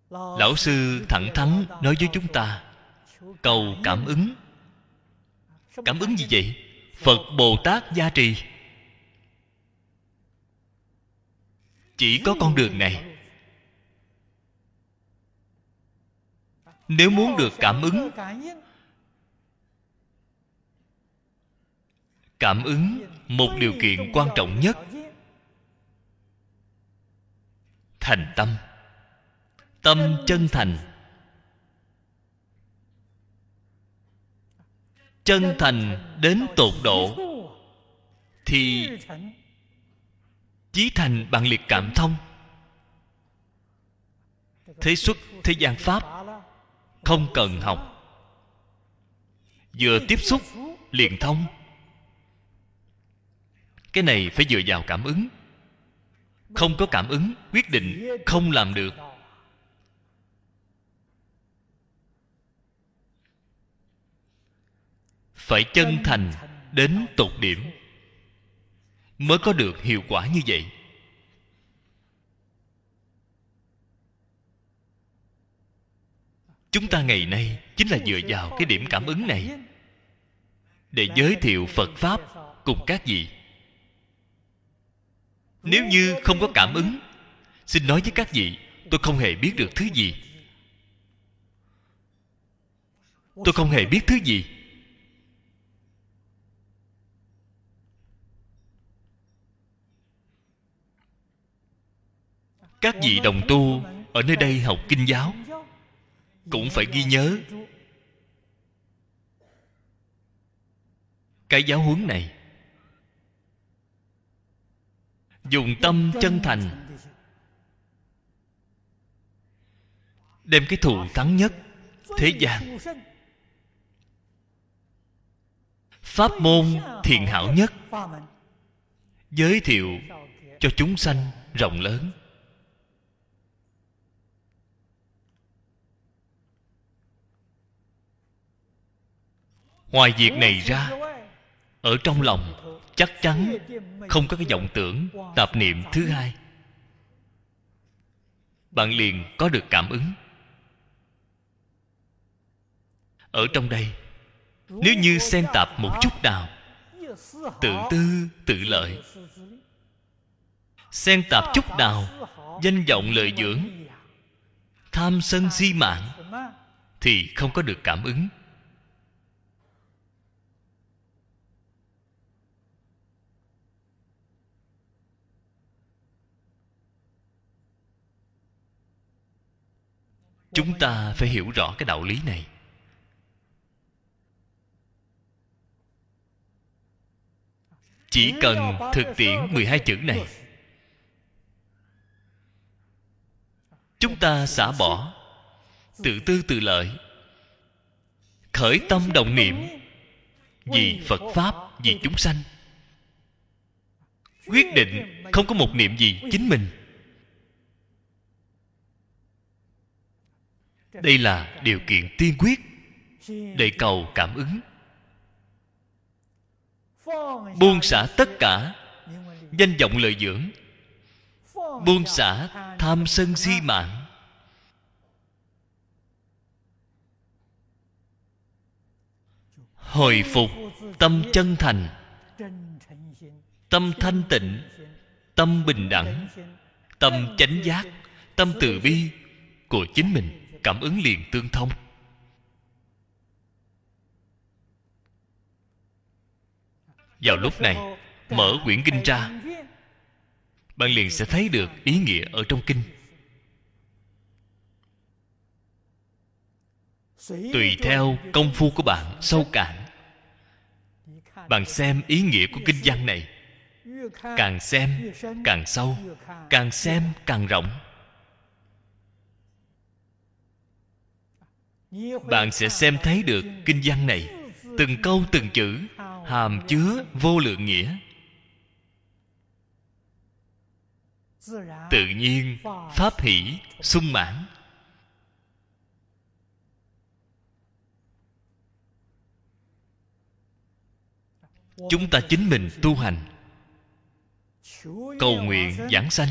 Lão sư thẳng thắn nói với chúng ta, cầu cảm ứng cảm ứng gì vậy phật bồ tát gia trì. Chỉ có con đường này. nếu muốn được cảm ứng cảm ứng một điều kiện quan trọng nhất. thành tâm. Tâm chân thành chân thành đến tột độ, thì chí thành bằng liệt cảm thông. Thế xuất thế gian pháp không cần học, vừa tiếp xúc liền thông. Cái này phải dựa vào cảm ứng. Không có cảm ứng, quyết định không làm được. Phải chân thành đến tột điểm. Mới có được hiệu quả như vậy. Chúng ta ngày nay chính là dựa vào cái điểm cảm ứng này để giới thiệu phật pháp cùng các vị. Nếu như không có cảm ứng, xin nói với các vị, tôi không hề biết được thứ gì. Tôi không hề biết thứ gì. Các vị đồng tu ở nơi đây học kinh giáo, cũng phải ghi nhớ cái giáo huấn này. Dùng tâm chân thành đem cái thù thắng nhất thế gian. Pháp môn thiền hảo nhất, giới thiệu cho chúng sanh rộng lớn. Ngoài việc này ra ở trong lòng chắc chắn không có cái vọng tưởng tạp niệm thứ hai. bạn liền có được cảm ứng. Ở trong đây nếu như xen tạp một chút nào tự tư tự lợi. xen tạp chút nào danh vọng lợi dưỡng tham sân si mạng thì không có được cảm ứng chúng ta phải hiểu rõ cái đạo lý này. Chỉ cần thực tiễn 12 chữ này, chúng ta xả bỏ tự tư tự lợi, khởi tâm đồng niệm vì phật pháp, vì chúng sanh. Quyết định không có một niệm gì chính mình. Đây là điều kiện tiên quyết để cầu cảm ứng. Buông xả tất cả danh vọng lợi dưỡng. Buông xả tham sân si mạng. Hồi phục tâm chân thành. Tâm thanh tịnh, tâm bình đẳng, tâm chánh giác, tâm từ bi của chính mình cảm ứng liền tương thông. Vào lúc này, mở quyển kinh ra, bạn liền sẽ thấy được ý nghĩa ở trong kinh. Tùy theo công phu của bạn sâu cạn, bạn xem ý nghĩa của kinh văn này. Càng xem, càng sâu, càng xem càng rộng. Bạn sẽ xem thấy được kinh văn này, từng câu từng chữ, hàm chứa vô lượng nghĩa. Tự nhiên, pháp hỷ, sung mãn. Chúng ta chính mình tu hành. Cầu nguyện giảng sanh.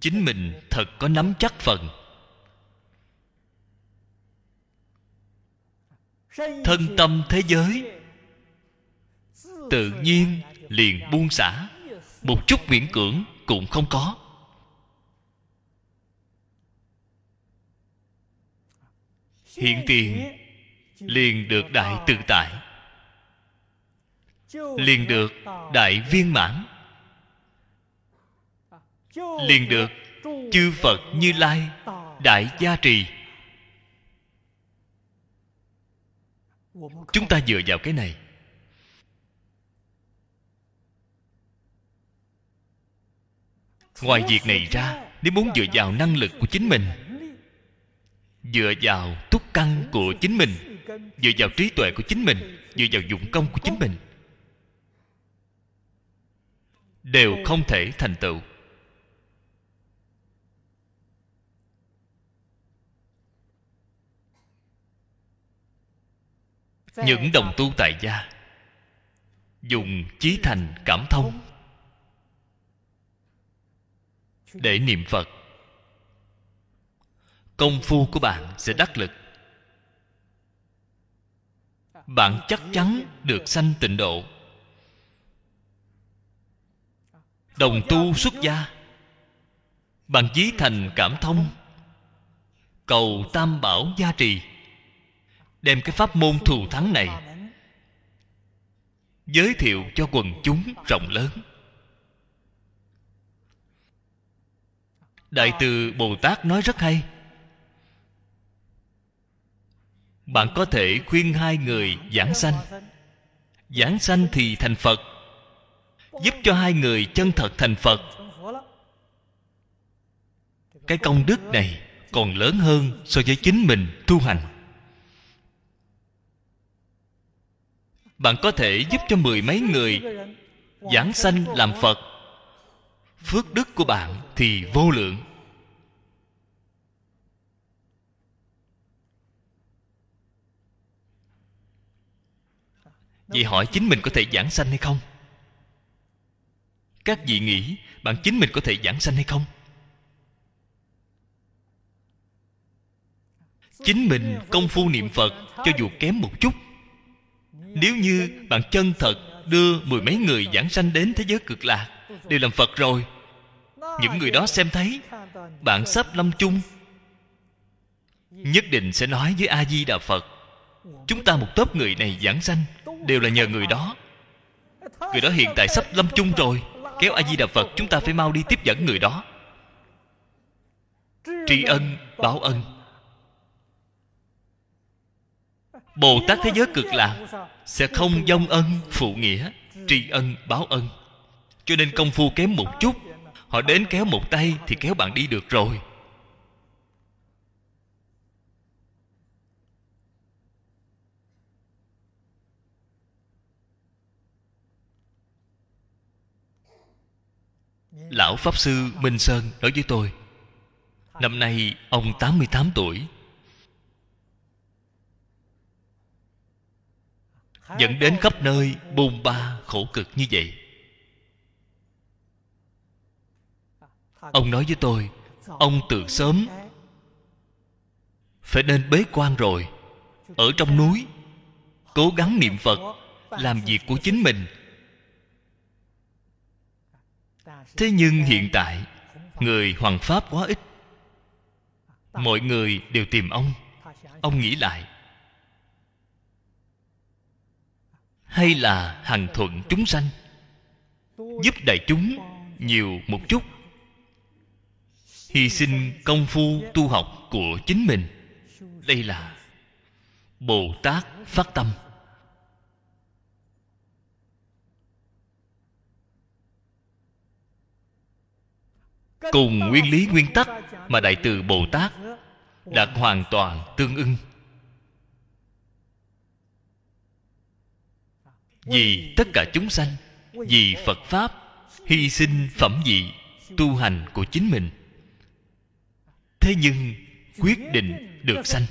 Chính mình thật có nắm chắc phần. Thân tâm thế giới. Tự nhiên liền buông xả. Một chút miễn cưỡng cũng không có. Hiện tiền liền được đại tự tại. Liền được đại viên mãn. Liền được chư phật như lai đại gia trì. Chúng ta dựa vào cái này. Ngoài việc này ra, nếu muốn dựa vào năng lực của chính mình, dựa vào túc căn của chính mình, dựa vào trí tuệ của chính mình, dựa vào dụng công của chính mình, đều không thể thành tựu. Những đồng tu tại gia. Dùng chí thành cảm thông. Để niệm phật, công phu của bạn sẽ đắc lực. Bạn chắc chắn được sanh tịnh độ. Đồng tu xuất gia, bằng chí thành cảm thông, cầu tam bảo gia trì đem cái pháp môn thù thắng này giới thiệu cho quần chúng rộng lớn. Đại từ bồ tát nói rất hay. Bạn có thể khuyên hai người giảng sanh. Giảng sanh thì thành phật, giúp cho hai người chân thật thành phật. Cái công đức này còn lớn hơn so với chính mình tu hành. Bạn có thể giúp cho mười mấy người giảng sanh làm phật. Phước đức của bạn thì vô lượng. Vậy hỏi chính mình có thể giảng sanh hay không? Các vị nghĩ bạn chính mình có thể giảng sanh hay không? Chính mình công phu niệm phật cho dù kém một chút nếu như bạn chân thật đưa mười mấy người giảng sanh đến thế giới cực lạc, đều làm phật rồi, những người đó xem thấy bạn sắp lâm chung, nhất định sẽ nói với a di đà phật, chúng ta một tốp người này giảng sanh đều là nhờ người đó. Người đó hiện tại sắp lâm chung rồi, kéo a di đà phật chúng ta phải mau đi tiếp dẫn người đó. Tri ân, báo ân. Bồ tát thế giới cực lạc sẽ không dông ân, phụ nghĩa, tri ân, báo ân. Cho nên công phu kém một chút, họ đến kéo một tay thì kéo bạn đi được rồi. Lão Pháp Sư Minh Sơn nói với tôi, Năm nay ông 88 tuổi Dẫn đến khắp nơi bôn ba khổ cực như vậy. Ông nói với tôi, Ông từ sớm Phải nên bế quan rồi. Ở trong núi, Cố gắng niệm Phật, Làm việc của chính mình. Thế nhưng hiện tại, người hoàng pháp quá ít. Mọi người đều tìm ông. Ông nghĩ lại hay là hằng thuận chúng sanh? Giúp đại chúng nhiều một chút. Hy sinh công phu tu học của chính mình. Đây là bồ tát phát tâm. Cùng nguyên lý nguyên tắc mà đại từ bồ tát đã hoàn toàn tương ưng. Vì tất cả chúng sanh, vì phật pháp, hy sinh phẩm vị, tu hành của chính mình. Thế nhưng, quyết định được sanh.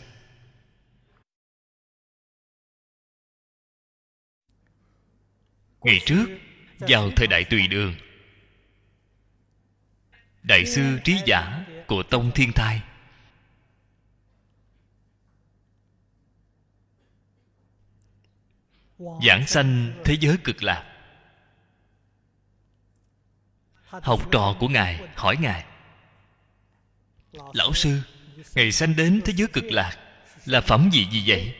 Ngày trước, vào thời đại tùy đường, đại sư trí giả của tông thiên thai giảng sanh thế giới cực lạc. Học trò của ngài, hỏi ngài, lão sư, ngày sanh đến thế giới cực lạc là phẩm gì gì vậy?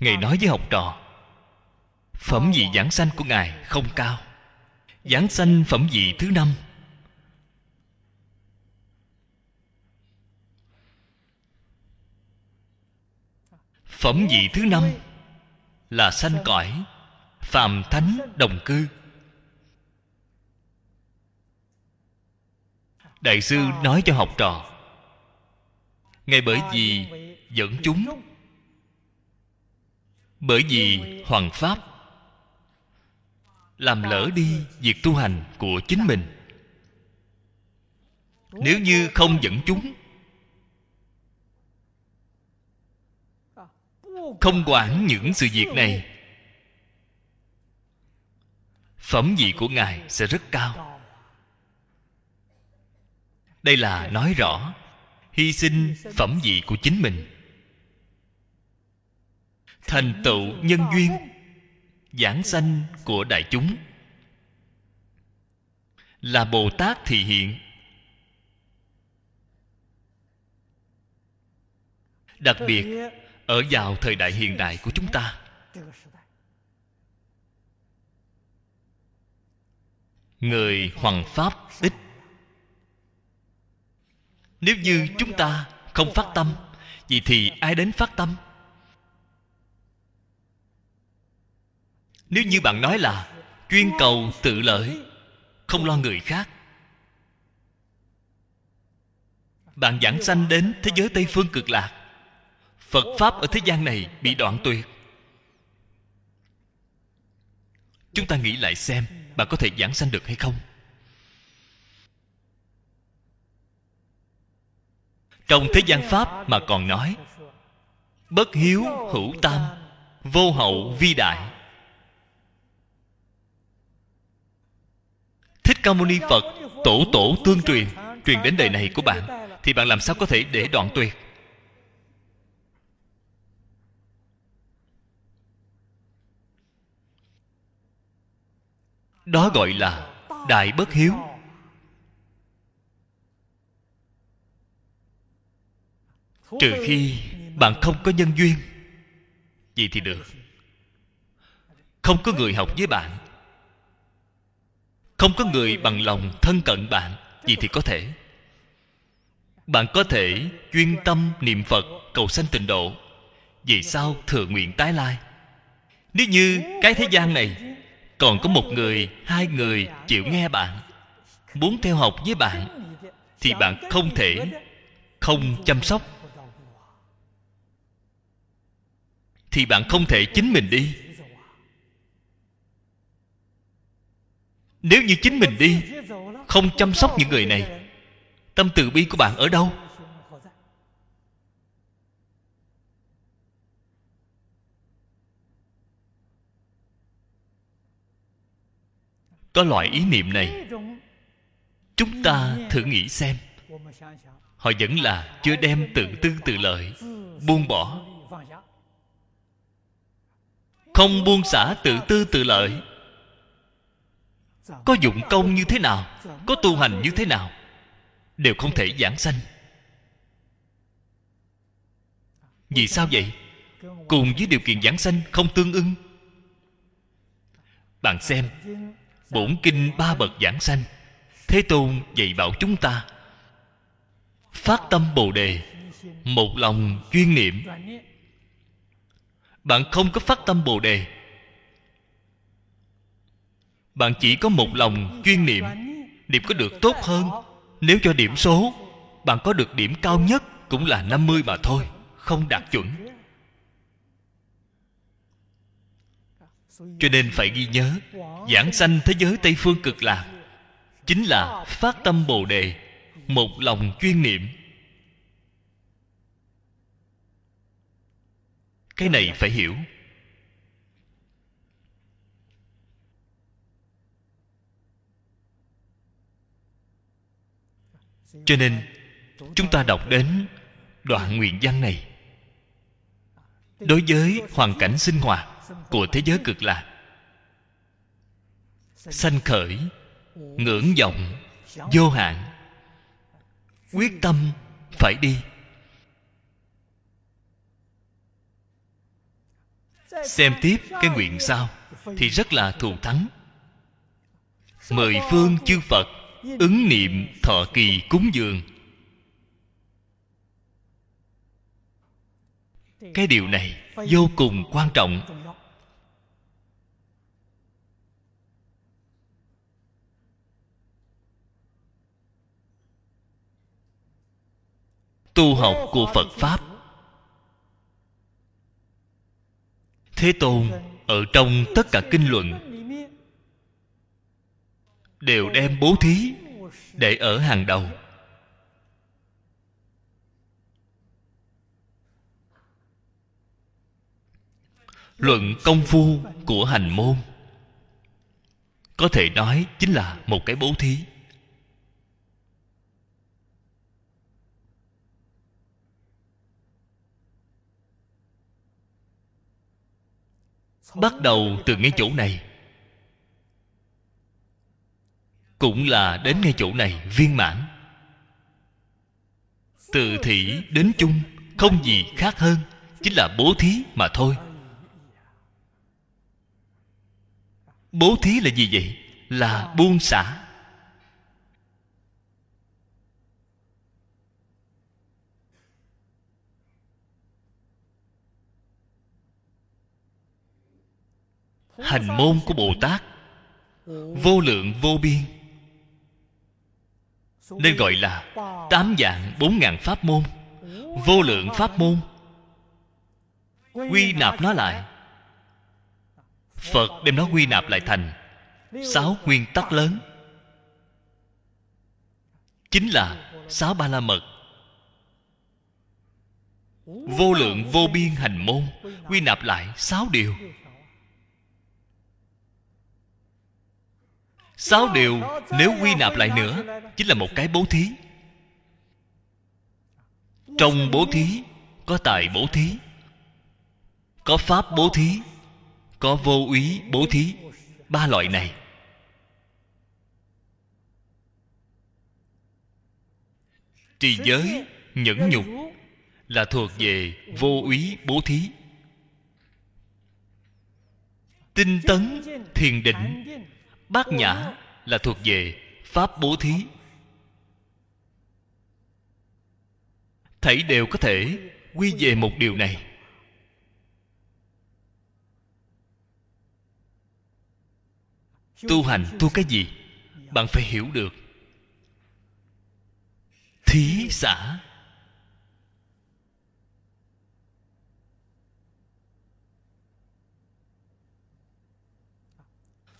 Ngài nói với học trò, phẩm vị giảng sanh của ngài không cao? Giảng sanh phẩm vị thứ năm? Phẩm vị thứ năm là sanh cõi phàm thánh đồng cư. Đại sư nói cho học trò, ngay bởi vì dẫn chúng, bởi vì hoàng pháp, làm lỡ đi việc tu hành của chính mình. Nếu như không dẫn chúng không quản những sự việc này. Phẩm vị của ngài sẽ rất cao. Đây là nói rõ hy sinh phẩm vị của chính mình. Thành tựu nhân duyên, giảng sanh của đại chúng. Là bồ tát thị hiện. Đặc biệt ở vào thời đại hiện đại của chúng ta, người hoằng pháp ít. Nếu như chúng ta không phát tâm, vậy thì ai đến phát tâm? Nếu như bạn nói là chuyên cầu tự lợi, không lo người khác, bạn giảng sanh đến thế giới tây phương cực lạc phật pháp ở thế gian này bị đoạn tuyệt. Chúng ta nghĩ lại xem bạn có thể giảng sanh được hay không? Trong thế gian pháp mà còn nói, bất hiếu hữu tam, vô hậu vi đại. Thích ca mâu ni phật tổ tổ tương truyền truyền đến đời này của bạn, thì bạn làm sao có thể để đoạn tuyệt? Đó gọi là đại bất hiếu. Trừ khi bạn không có nhân duyên vậy thì được. Không có người học với bạn, không có người bằng lòng thân cận bạn vậy thì có thể. Bạn có thể chuyên tâm niệm phật, cầu sanh tịnh độ. Vì sao thừa nguyện tái lai? Nếu như cái thế gian này còn có một người, hai người chịu nghe bạn. Muốn theo học với bạn thì bạn không thể không chăm sóc. Thì bạn không thể chính mình đi. Nếu như chính mình đi, không chăm sóc những người này, tâm từ bi của bạn ở đâu? Có loại ý niệm này. Chúng ta thử nghĩ xem. Họ vẫn là chưa đem tự tư tự lợi, buông bỏ. Không buông xả tự tư tự lợi. Có dụng công như thế nào, có tu hành như thế nào, đều không thể giảng sanh. Vì sao vậy? Cùng với điều kiện giảng sanh không tương ưng. Bạn xem bổn kinh ba bậc giảng sanh. Thế tôn dạy bảo chúng ta, phát tâm bồ đề, một lòng chuyên niệm. Bạn không có phát tâm bồ đề, bạn chỉ có một lòng chuyên niệm. Niệm có được tốt hơn, nếu cho điểm số, bạn có được điểm cao nhất cũng là 50 mà thôi, không đạt chuẩn. Cho nên phải ghi nhớ, giảng sanh thế giới tây phương cực lạc, chính là phát tâm bồ đề, một lòng chuyên niệm. Cái này phải hiểu. Cho nên, chúng ta đọc đến đoạn nguyện văn này. Đối với hoàn cảnh sinh hoạt của thế giới cực lạc. Sanh khởi, ngưỡng vọng, vô hạn. Quyết tâm phải đi. Xem tiếp cái nguyện sau thì rất là thù thắng. Mười phương chư phật ứng niệm thọ kỳ cúng dường. Cái điều này vô cùng quan trọng. Tu học của phật pháp. Thế tôn ở trong tất cả kinh luận đều đem bố thí để ở hàng đầu. Luận công phu của hành môn có thể nói chính là một cái bố thí. Bắt đầu từ ngay chỗ này. Cũng là đến ngay chỗ này, viên mãn. Từ thị đến chung, không gì khác hơn, chính là bố thí mà thôi. Bố thí là gì vậy? Là buông xả. Hành môn của bồ tát, vô lượng vô biên. Nên gọi là tám dạng bốn ngàn pháp môn, vô lượng pháp môn. Quy nạp nó lại. Phật đem nó quy nạp lại thành sáu nguyên tắc lớn. Chính là sáu ba la mật. Vô lượng vô biên hành môn quy nạp lại sáu điều. sáu điều nếu quy nạp lại nữa chính là một cái bố thí. Trong bố thí có tài bố thí, có pháp bố thí, có vô úy bố thí, ba loại này. Trì giới, nhẫn nhục là thuộc về vô úy bố thí. Tinh tấn, thiền định bát nhã là thuộc về pháp bố thí. Thảy đều có thể quy về một điều này. Tu hành tu cái gì? Bạn phải hiểu được. Thí xã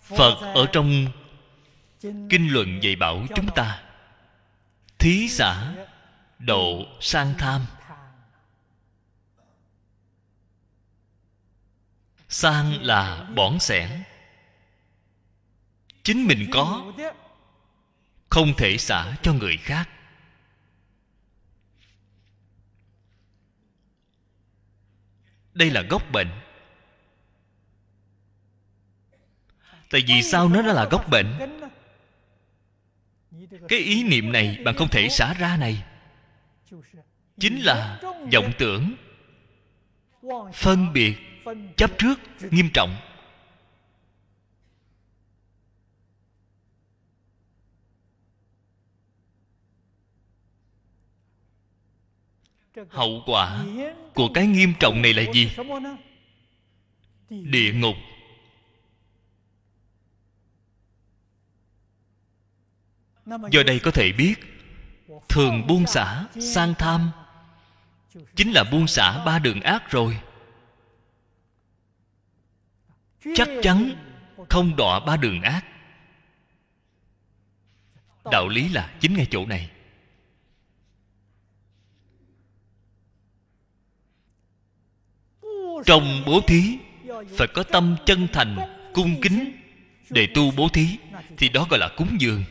phật ở trong kinh luận dạy bảo chúng ta. Thí xã độ sang tham. Sang là bỏn sẻn. Chính mình có không thể xả cho người khác. Đây là gốc bệnh tại vì sao nó là gốc bệnh? Cái ý niệm này bạn không thể xả ra này. Chính là vọng tưởng, phân biệt, chấp trước, nghiêm trọng. Hậu quả của cái nghiêm trọng này là gì? Địa ngục. Do đây có thể biết, thường buông xả sang tham chính là buông xả ba đường ác rồi. Chắc chắn không đọa ba đường ác. Đạo lý là chính ngay chỗ này. Trong bố thí, phải có tâm chân thành, cung kính để tu bố thí, thì đó gọi là cúng dường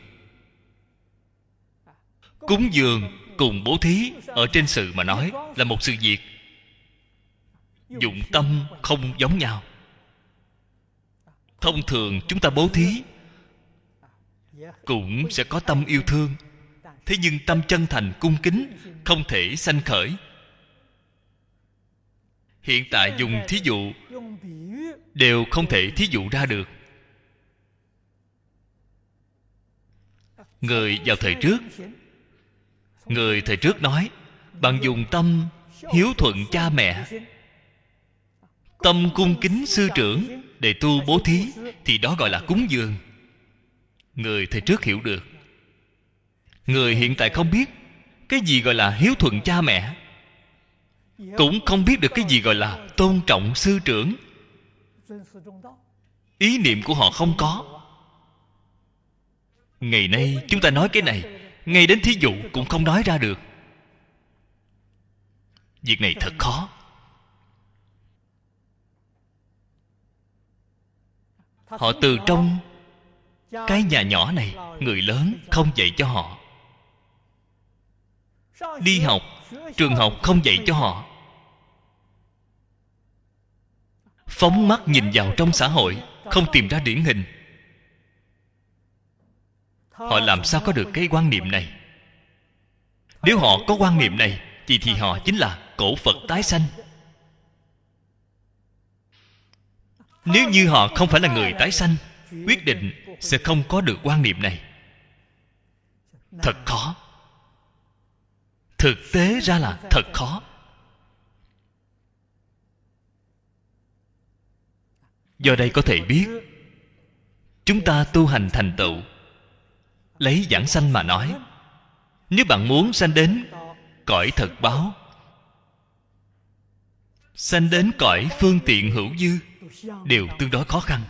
cúng dường cùng bố thí ở trên sự mà nói là một sự việc. Dụng tâm không giống nhau. Thông thường chúng ta bố thí cũng sẽ có tâm yêu thương. Thế nhưng tâm chân thành cung kính không thể sanh khởi. Hiện tại dùng thí dụ đều không thể thí dụ ra được. Người vào thời trước người thời trước nói bạn dùng tâm hiếu thuận cha mẹ, tâm cung kính sư trưởng để tu bố thí, thì đó gọi là cúng dường. Người thời trước hiểu được. Người hiện tại không biết cái gì gọi là hiếu thuận cha mẹ, cũng không biết được cái gì gọi là tôn trọng sư trưởng. Ý niệm của họ không có. Ngày nay chúng ta nói cái này ngay đến thí dụ cũng không nói ra được. Việc này thật khó. Họ từ trong cái nhà nhỏ này, người lớn không dạy cho họ. Đi học, trường học không dạy cho họ. Phóng mắt nhìn vào trong xã hội, không tìm ra điển hình họ làm sao có được cái quan niệm này? Nếu họ có quan niệm này thì thì họ chính là cổ phật tái sanh. Nếu như họ không phải là người tái sanh quyết định sẽ không có được quan niệm này. Thật khó. Thực tế ra là thật khó. Do đây có thể biết chúng ta tu hành thành tựu lấy giảng sanh mà nói, nếu bạn muốn sanh đến cõi thật báo, sanh đến cõi phương tiện hữu dư đều tương đối khó khăn.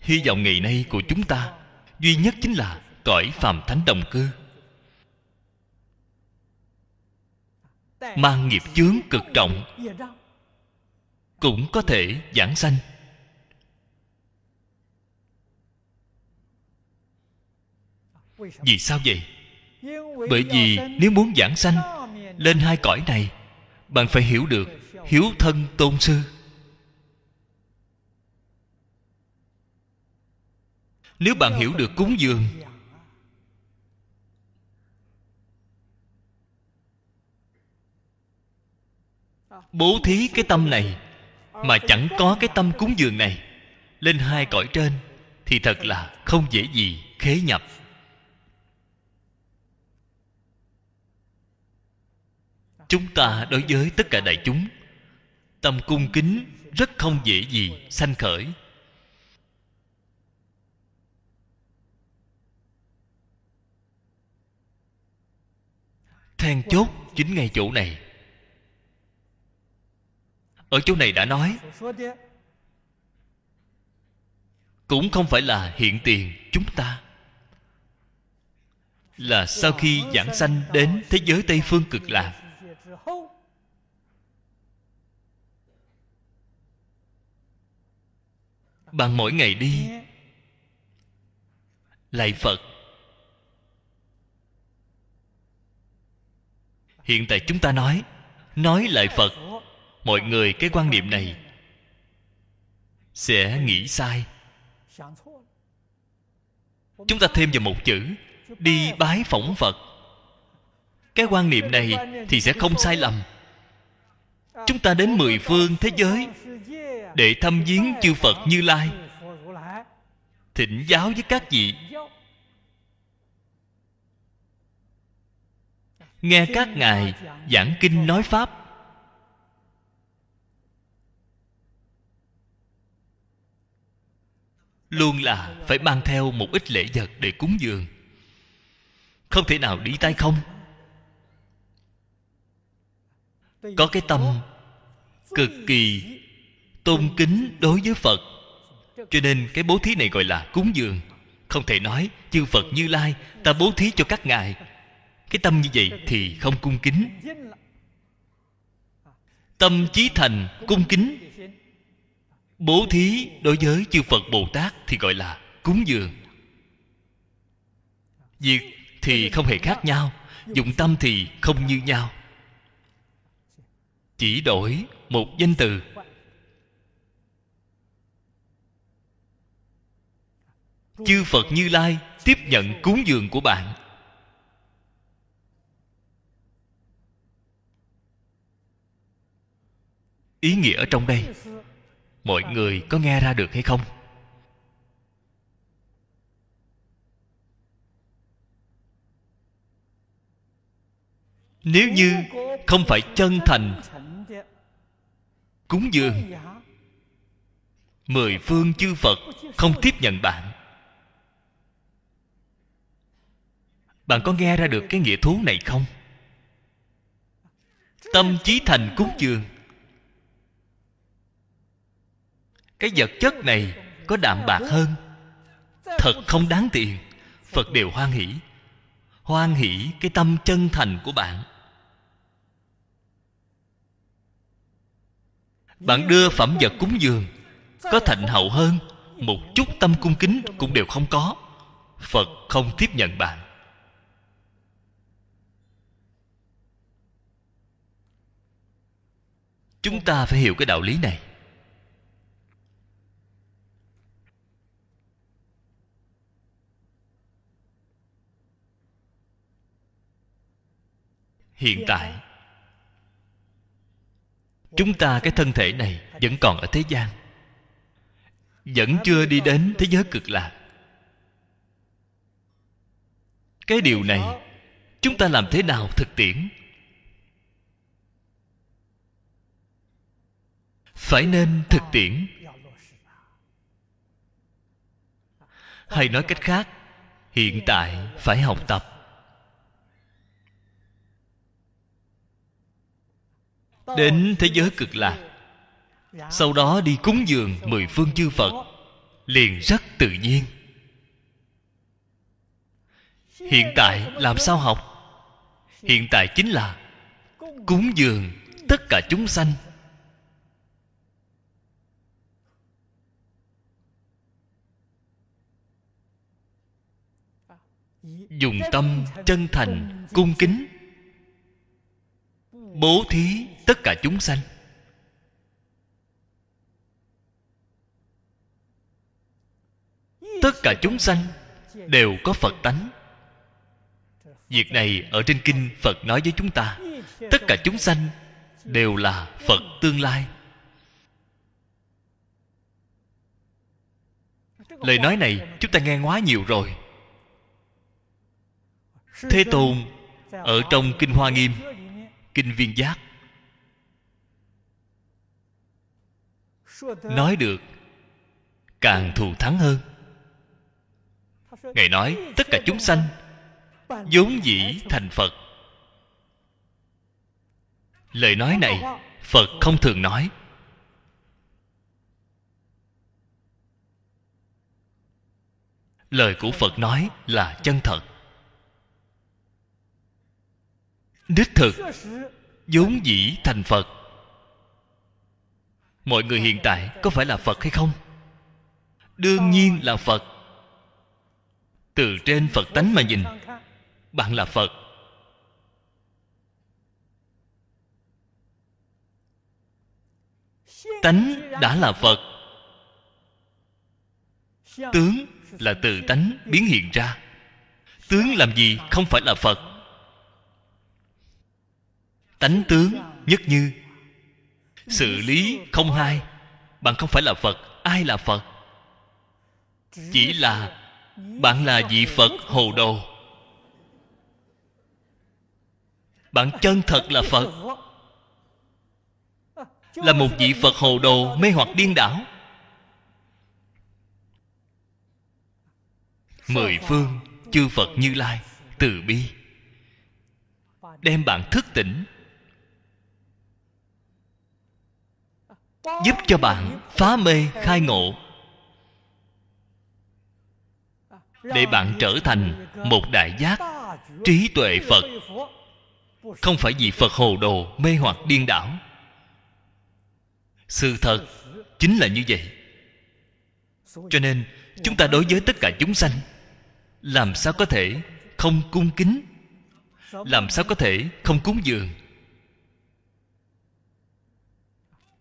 Hy vọng ngày nay của chúng ta duy nhất chính là cõi phàm thánh đồng cư. Mang nghiệp chướng cực trọng cũng có thể giảng sanh. vì sao vậy? Bởi vì nếu muốn giảng sanh, lên hai cõi này, bạn phải hiểu được hiếu thân tôn sư. Nếu bạn hiểu được cúng dường, bố thí cái tâm này, mà chẳng có cái tâm cúng dường này, lên hai cõi trên, thì thật là không dễ gì khế nhập. Chúng ta đối với tất cả đại chúng. Tâm cung kính rất không dễ gì sanh khởi. Then chốt chính ngay chỗ này. Ở chỗ này đã nói, cũng không phải là hiện tiền chúng ta, là sau khi giảng sanh đến thế giới tây phương cực lạc. Bạn mỗi ngày đi. Lạy phật. Hiện tại chúng ta nói nói lại phật. Mọi người, cái quan niệm này sẽ nghĩ sai. Chúng ta thêm vào một chữ, đi bái phỏng phật. Cái quan niệm này thì sẽ không sai lầm. Chúng ta đến mười phương thế giới để thăm viếng chư phật như lai. Thỉnh giáo với các vị. Nghe các ngài giảng kinh nói pháp. Luôn là phải mang theo một ít lễ vật để cúng dường. Không thể nào đi tay không. Có cái tâm cực kỳ tôn kính đối với phật. Cho nên cái bố thí này gọi là cúng dường. Không thể nói chư phật như lai, ta bố thí cho các ngài. Cái tâm như vậy thì không cung kính. Tâm chí thành cung kính. Bố thí đối với chư phật bồ tát thì gọi là cúng dường. Việc thì không hề khác nhau, dụng tâm thì không như nhau. Chỉ đổi một danh từ. Chư phật như lai tiếp nhận cúng dường của bạn. Ý nghĩa ở trong đây, mọi người có nghe ra được hay không? Nếu như không phải chân thành cúng dường, mười phương chư phật không tiếp nhận bạn bạn có nghe ra được cái nghĩa thú này không? Tâm trí thành cúng dường. Cái vật chất này có đạm bạc hơn. Thật không đáng tiền. Phật đều hoan hỷ. Hoan hỷ cái tâm chân thành của bạn. Bạn đưa phẩm vật cúng dường, có thạnh hậu hơn, một chút tâm cung kính cũng đều không có. Phật không tiếp nhận bạn. Chúng ta phải hiểu cái đạo lý này. Hiện tại, chúng ta cái thân thể này vẫn còn ở thế gian, vẫn chưa đi đến thế giới cực lạc. Cái điều này, chúng ta làm thế nào thực tiễn? Phải nên thực tiễn. Hay nói cách khác, hiện tại phải học tập. Đến thế giới cực lạc, sau đó đi cúng dường mười phương chư phật, liền rất tự nhiên. Hiện tại làm sao học? Hiện tại chính là cúng dường tất cả chúng sanh. Dùng tâm chân thành, cung kính. Bố thí tất cả chúng sanh. Tất cả chúng sanh đều có phật tánh. Việc này ở trên kinh phật nói với chúng ta, tất cả chúng sanh đều là phật tương lai. Lời nói này, chúng ta nghe quá nhiều rồi thế tôn, ở trong kinh hoa nghiêm, kinh viên giác, nói được, càng thù thắng hơn. Ngài nói, tất cả chúng sanh vốn dĩ thành phật. Lời nói này, phật không thường nói. Lời của phật nói là chân thật. Đích thực, vốn dĩ thành phật. Mọi người hiện tại có phải là phật hay không? Đương nhiên là phật. Từ trên phật tánh mà nhìn, bạn là phật. Tánh đã là phật. Tướng là từ tánh biến hiện ra. Tướng làm gì không phải là phật tánh tướng nhất như. Xử lý không hai, bạn không phải là phật, ai là phật? Chỉ là bạn là vị phật hồ đồ. Bạn chân thật là phật. Là một vị phật hồ đồ mê hoặc điên đảo. Mười phương chư phật như lai từ bi, đem bạn thức tỉnh. Giúp cho bạn phá mê, khai ngộ. Để bạn trở thành một đại giác trí tuệ phật. Không phải vì phật hồ đồ mê hoặc điên đảo. Sự thật chính là như vậy. Cho nên, chúng ta đối với tất cả chúng sanh, làm sao có thể không cung kính? Làm sao có thể không cúng dường?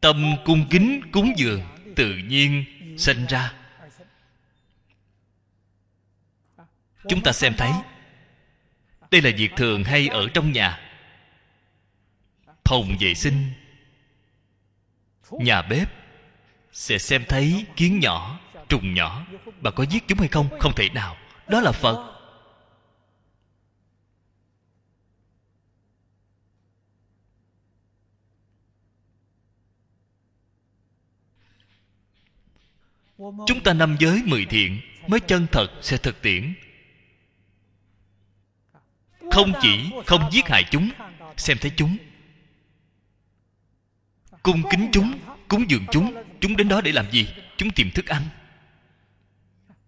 Tâm cung kính cúng dường tự nhiên sinh ra. Chúng ta xem thấy, đây là việc thường hay ở trong nhà. Phòng vệ sinh, nhà bếp sẽ xem thấy kiến nhỏ, trùng nhỏ. Bà có giết chúng hay không? Không thể nào. Đó là phật. Chúng ta năm giới mười thiện, mới chân thật sẽ thực tiễn. Không chỉ không giết hại chúng, xem thấy chúng. Cung kính chúng, cúng dường chúng. Chúng đến đó để làm gì? Chúng tìm thức ăn.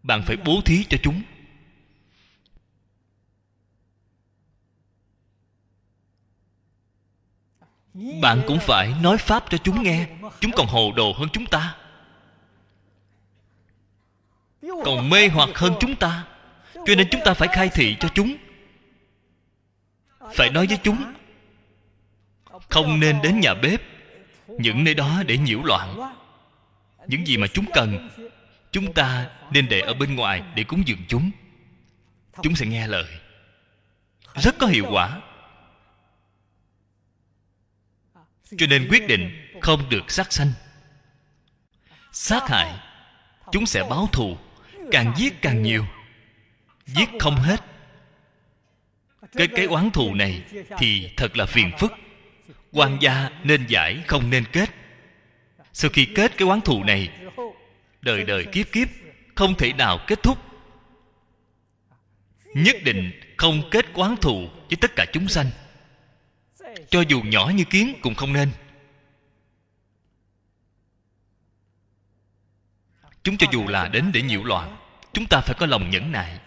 Bạn phải bố thí cho chúng. Bạn cũng phải nói pháp cho chúng nghe. Chúng còn hồ đồ hơn chúng ta còn mê hoặc hơn chúng ta, cho nên chúng ta phải khai thị cho chúng. Phải nói với chúng, không nên đến nhà bếp, những nơi đó để nhiễu loạn. Những gì mà chúng cần, chúng ta nên để ở bên ngoài để cúng dường chúng. Chúng sẽ nghe lời. Rất có hiệu quả. Cho nên quyết định không được sát sanh. Sát hại, chúng sẽ báo thù càng giết càng nhiều. Giết không hết. Cái cái oán thù này thì thật là phiền phức. Quan gia nên giải, không nên kết. Sau khi kết cái oán thù này, đời đời kiếp kiếp, không thể nào kết thúc. Nhất định không kết oán thù với tất cả chúng sanh. Cho dù nhỏ như kiến cũng không nên. Chúng cho dù là đến để nhiễu loạn, chúng ta phải có lòng nhẫn nại.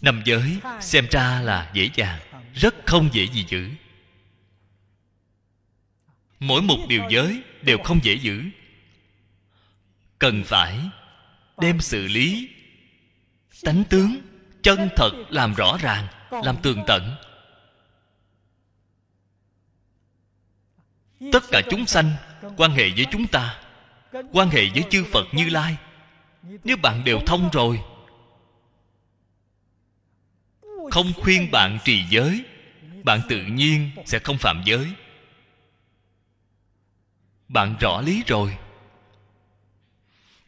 Nằm giới xem ra là dễ dàng, rất không dễ gì giữ. Mỗi một điều giới đều không dễ giữ. Cần phải đem xử lý tánh tướng chân thật làm rõ ràng, làm tường tận. Tất cả chúng sanh quan hệ với chúng ta, quan hệ với chư phật như lai, nếu bạn đều thông rồi, không khuyên bạn trì giới, bạn tự nhiên sẽ không phạm giới. Bạn rõ lý rồi.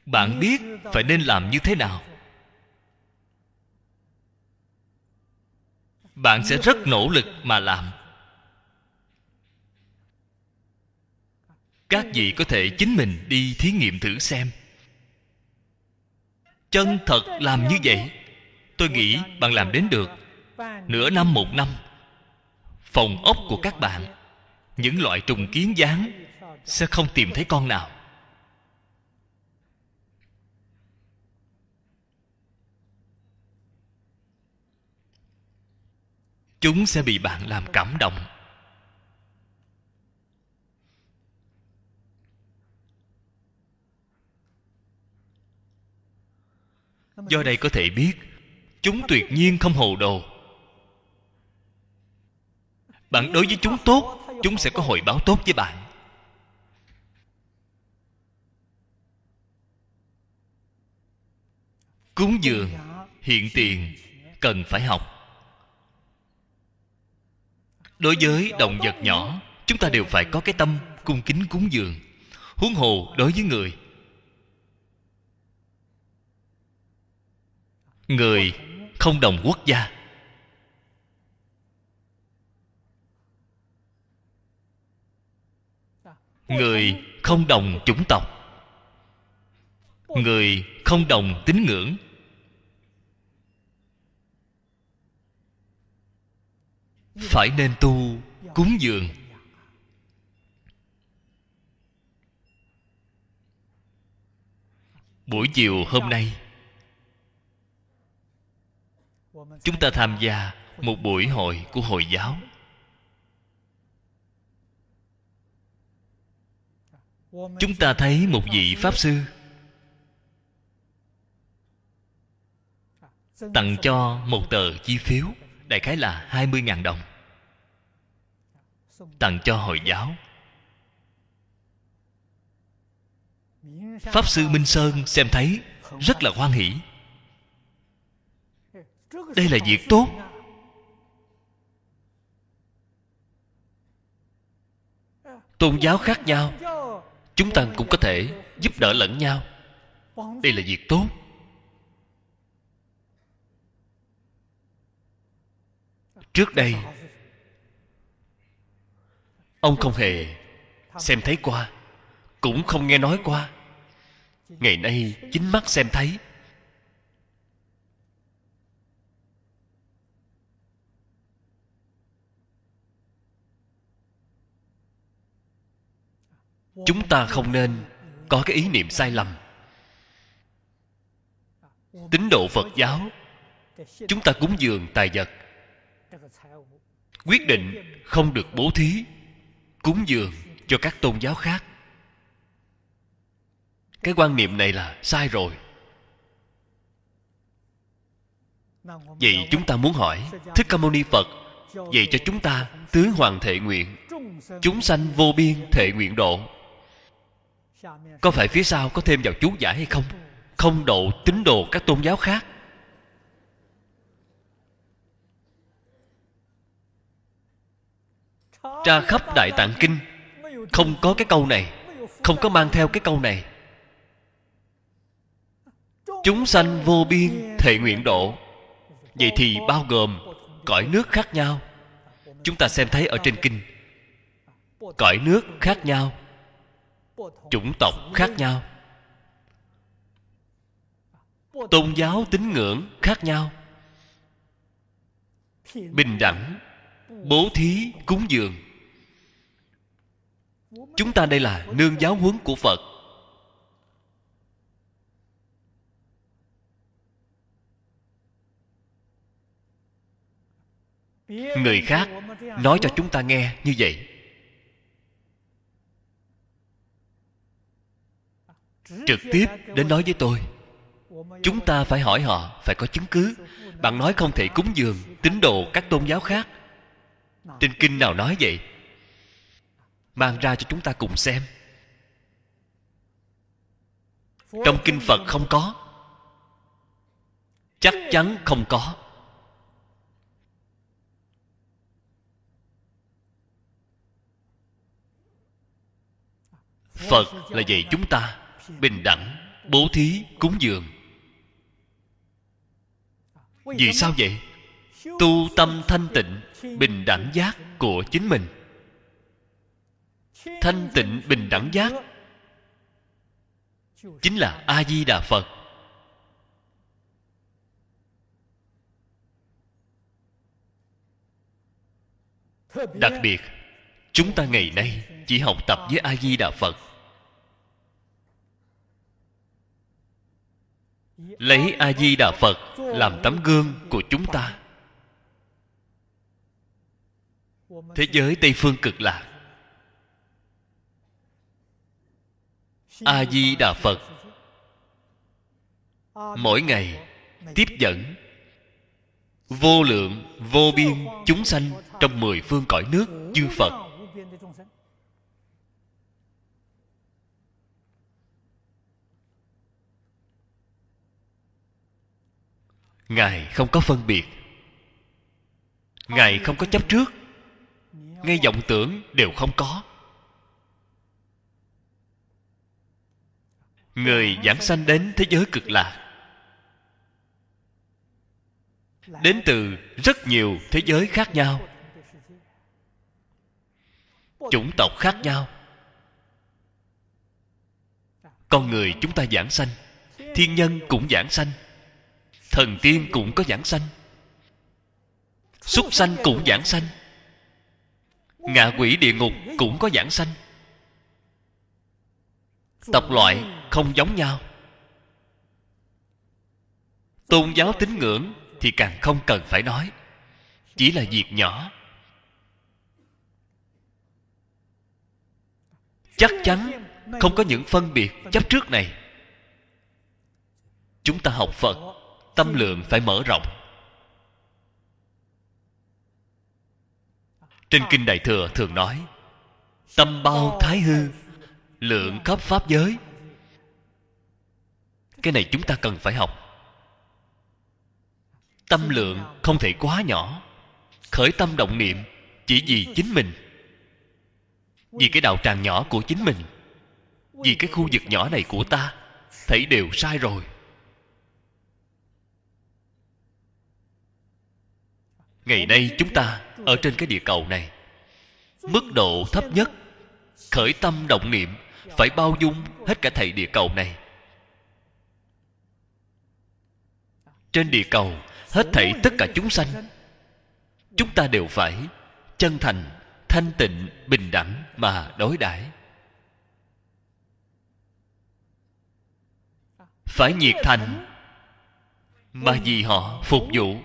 Bạn biết phải nên làm như thế nào. Bạn sẽ rất nỗ lực mà làm. Các vị có thể chính mình đi thí nghiệm thử xem. Chân thật làm như vậy, tôi nghĩ bạn làm đến được. Nửa năm, một năm, phòng ốc của các bạn, những loại trùng kiến dáng sẽ không tìm thấy con nào. Chúng sẽ bị bạn làm cảm động. Do đây có thể biết, chúng tuyệt nhiên không hồ đồ. Bạn đối với chúng tốt, chúng sẽ có hồi báo tốt với bạn. Cúng dường, hiện tiền, cần phải học đối với động vật nhỏ, chúng ta đều phải có cái tâm cung kính cúng dường, huống hồ đối với người. Người không đồng quốc gia. Người không đồng chủng tộc. Người không đồng tín ngưỡng. Phải nên tu cúng dường. Buổi chiều hôm nay, chúng ta tham gia một buổi hội của hồi giáo. Chúng ta thấy một vị pháp sư tặng cho một tờ chi phiếu đại khái là 20.000 đồng. Tặng cho hồi giáo. Pháp sư minh sơn xem thấy rất là hoan hỷ. Đây là việc tốt. Tôn giáo khác nhau. Chúng ta cũng có thể giúp đỡ lẫn nhau. Đây là việc tốt. Trước đây, ông không hề xem thấy qua, cũng không nghe nói qua. Ngày nay chính mắt xem thấy. Chúng ta không nên có cái ý niệm sai lầm. Tín độ phật giáo, chúng ta cúng dường tài vật quyết định không được bố thí, cúng dường cho các tôn giáo khác. Cái quan niệm này là sai rồi. Vậy chúng ta muốn hỏi, thích ca mâu ni phật dạy cho chúng ta tứ hoàng thệ nguyện, chúng sanh vô biên thệ nguyện độ, có phải phía sau có thêm vào chú giải hay không? Không độ tín đồ các tôn giáo khác. Tra khắp đại tạng kinh. Không có cái câu này. Không có mang theo cái câu này. Chúng sanh vô biên thệ nguyện độ. Vậy thì bao gồm cõi nước khác nhau. Chúng ta xem thấy ở trên kinh. Cõi nước khác nhau. Chủng tộc khác nhau. Tôn giáo tín ngưỡng khác nhau. Bình đẳng, bố thí, cúng dường chúng ta đây là nương giáo huấn của phật. Người khác nói cho chúng ta nghe như vậy. Trực tiếp đến nói với tôi, chúng ta phải hỏi họ, phải có chứng cứ. Bạn nói không thể cúng dường, tín đồ các tôn giáo khác. Trên kinh nào nói vậy? Mang ra cho chúng ta cùng xem. Trong kinh phật không có. Chắc chắn không có. Phật là dạy chúng ta bình đẳng, bố thí, cúng dường. Vì sao vậy? Tu tâm thanh tịnh, bình đẳng giác của chính mình thanh tịnh bình đẳng giác. Chính là a di đà phật. Đặc biệt, chúng ta ngày nay chỉ học tập với a di đà phật. Lấy a di đà phật làm tấm gương của chúng ta. Thế giới tây phương cực lạc a di đà phật. Mỗi ngày, tiếp dẫn, vô lượng, vô biên, chúng sanh trong mười phương cõi nước chư phật. Ngài không có phân biệt. Ngài không có chấp trước. Ngay vọng tưởng đều không có. Người giảng sanh đến thế giới cực lạc. Đến từ rất nhiều thế giới khác nhau. Chủng tộc khác nhau. Con người chúng ta giảng sanh, thiên nhân cũng giảng sanh, thần tiên cũng có giảng sanh, súc sanh cũng giảng sanh, ngạ quỷ địa ngục cũng có giảng sanh tộc loại không giống nhau. Tôn giáo tín ngưỡng thì càng không cần phải nói. Chỉ là việc nhỏ. Chắc chắn không có những phân biệt chấp trước này. Chúng ta học phật, tâm lượng phải mở rộng. Trên kinh đại thừa thường nói, tâm bao thái hư lượng khắp pháp giới. Cái này chúng ta cần phải học. Tâm lượng không thể quá nhỏ. Khởi tâm động niệm chỉ vì chính mình. Vì cái đạo tràng nhỏ của chính mình. Vì cái khu vực nhỏ này của ta, thấy đều sai rồi. Ngày nay chúng ta ở trên cái địa cầu này, mức độ thấp nhất khởi tâm động niệm phải bao dung hết cả thầy địa cầu này. Trên địa cầu, hết thảy tất cả chúng sanh, chúng ta đều phải chân thành, thanh tịnh, bình đẳng mà đối đãi. Phải nhiệt thành mà vì họ phục vụ.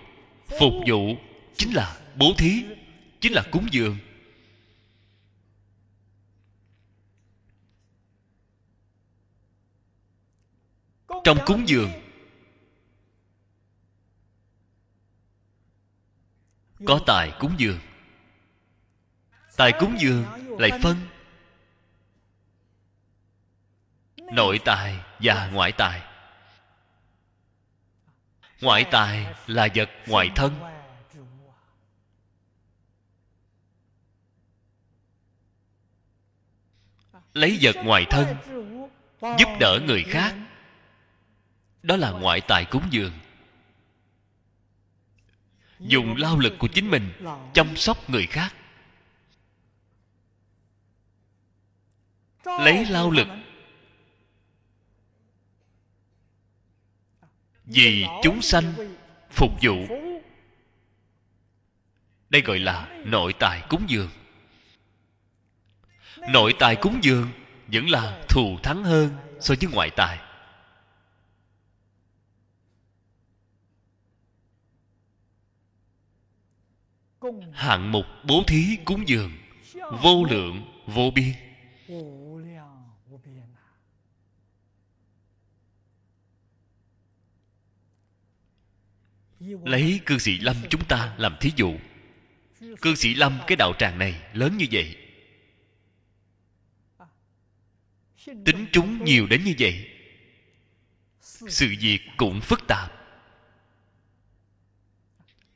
Phục vụ chính là bố thí, chính là cúng dường. Trong cúng dường. Có tài cúng dường. Tài cúng dường lại phân. Nội tài và ngoại tài. Ngoại tài là vật ngoại thân. Lấy vật ngoài thân, giúp đỡ người khác đó là ngoại tài cúng dường. Dùng lao lực của chính mình chăm sóc người khác. Lấy lao lực vì chúng sanh phục vụ. Đây gọi là nội tài cúng dường. Nội tài cúng dường vẫn là thù thắng hơn so với ngoại tài. Hạng mục bố thí cúng dường. Vô lượng, vô biên. Lấy cư sĩ lâm chúng ta làm thí dụ. Cư sĩ lâm, cái đạo tràng này lớn như vậy. Tính chúng nhiều đến như vậy. Sự việc cũng phức tạp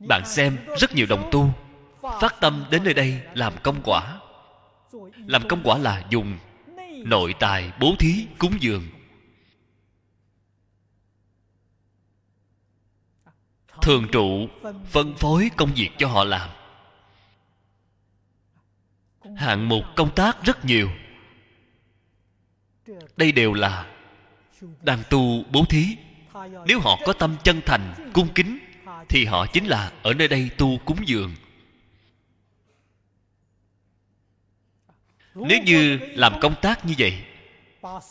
bạn xem rất nhiều đồng tu, phát tâm đến nơi đây làm công quả. Làm công quả là dùng nội tài bố thí cúng dường. Thường trụ phân phối công việc cho họ làm. Hạng mục công tác rất nhiều. Đây đều là đang tu bố thí. Nếu họ có tâm chân thành, cung kính thì họ chính là ở nơi đây tu cúng dường. Nếu như làm công tác như vậy,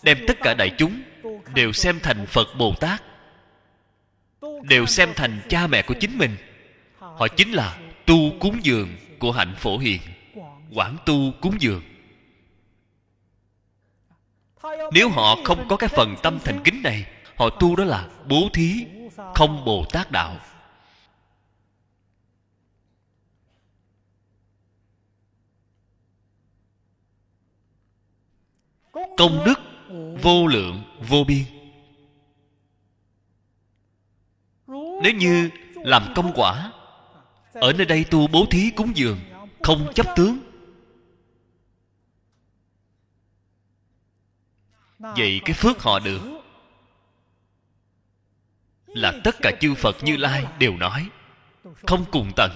đem tất cả đại chúng đều xem thành phật bồ tát, đều xem thành cha mẹ của chính mình, họ chính là tu cúng dường của hạnh phổ hiền, quảng tu cúng dường. Nếu họ không có cái phần tâm thành kính này, họ tu đó là bố thí không bồ tát đạo. Công đức vô lượng, vô biên. Nếu như làm công quả, ở nơi đây tu bố thí cúng dường, không chấp tướng. Vậy cái phước họ được là tất cả chư phật như lai đều nói, không cùng tận.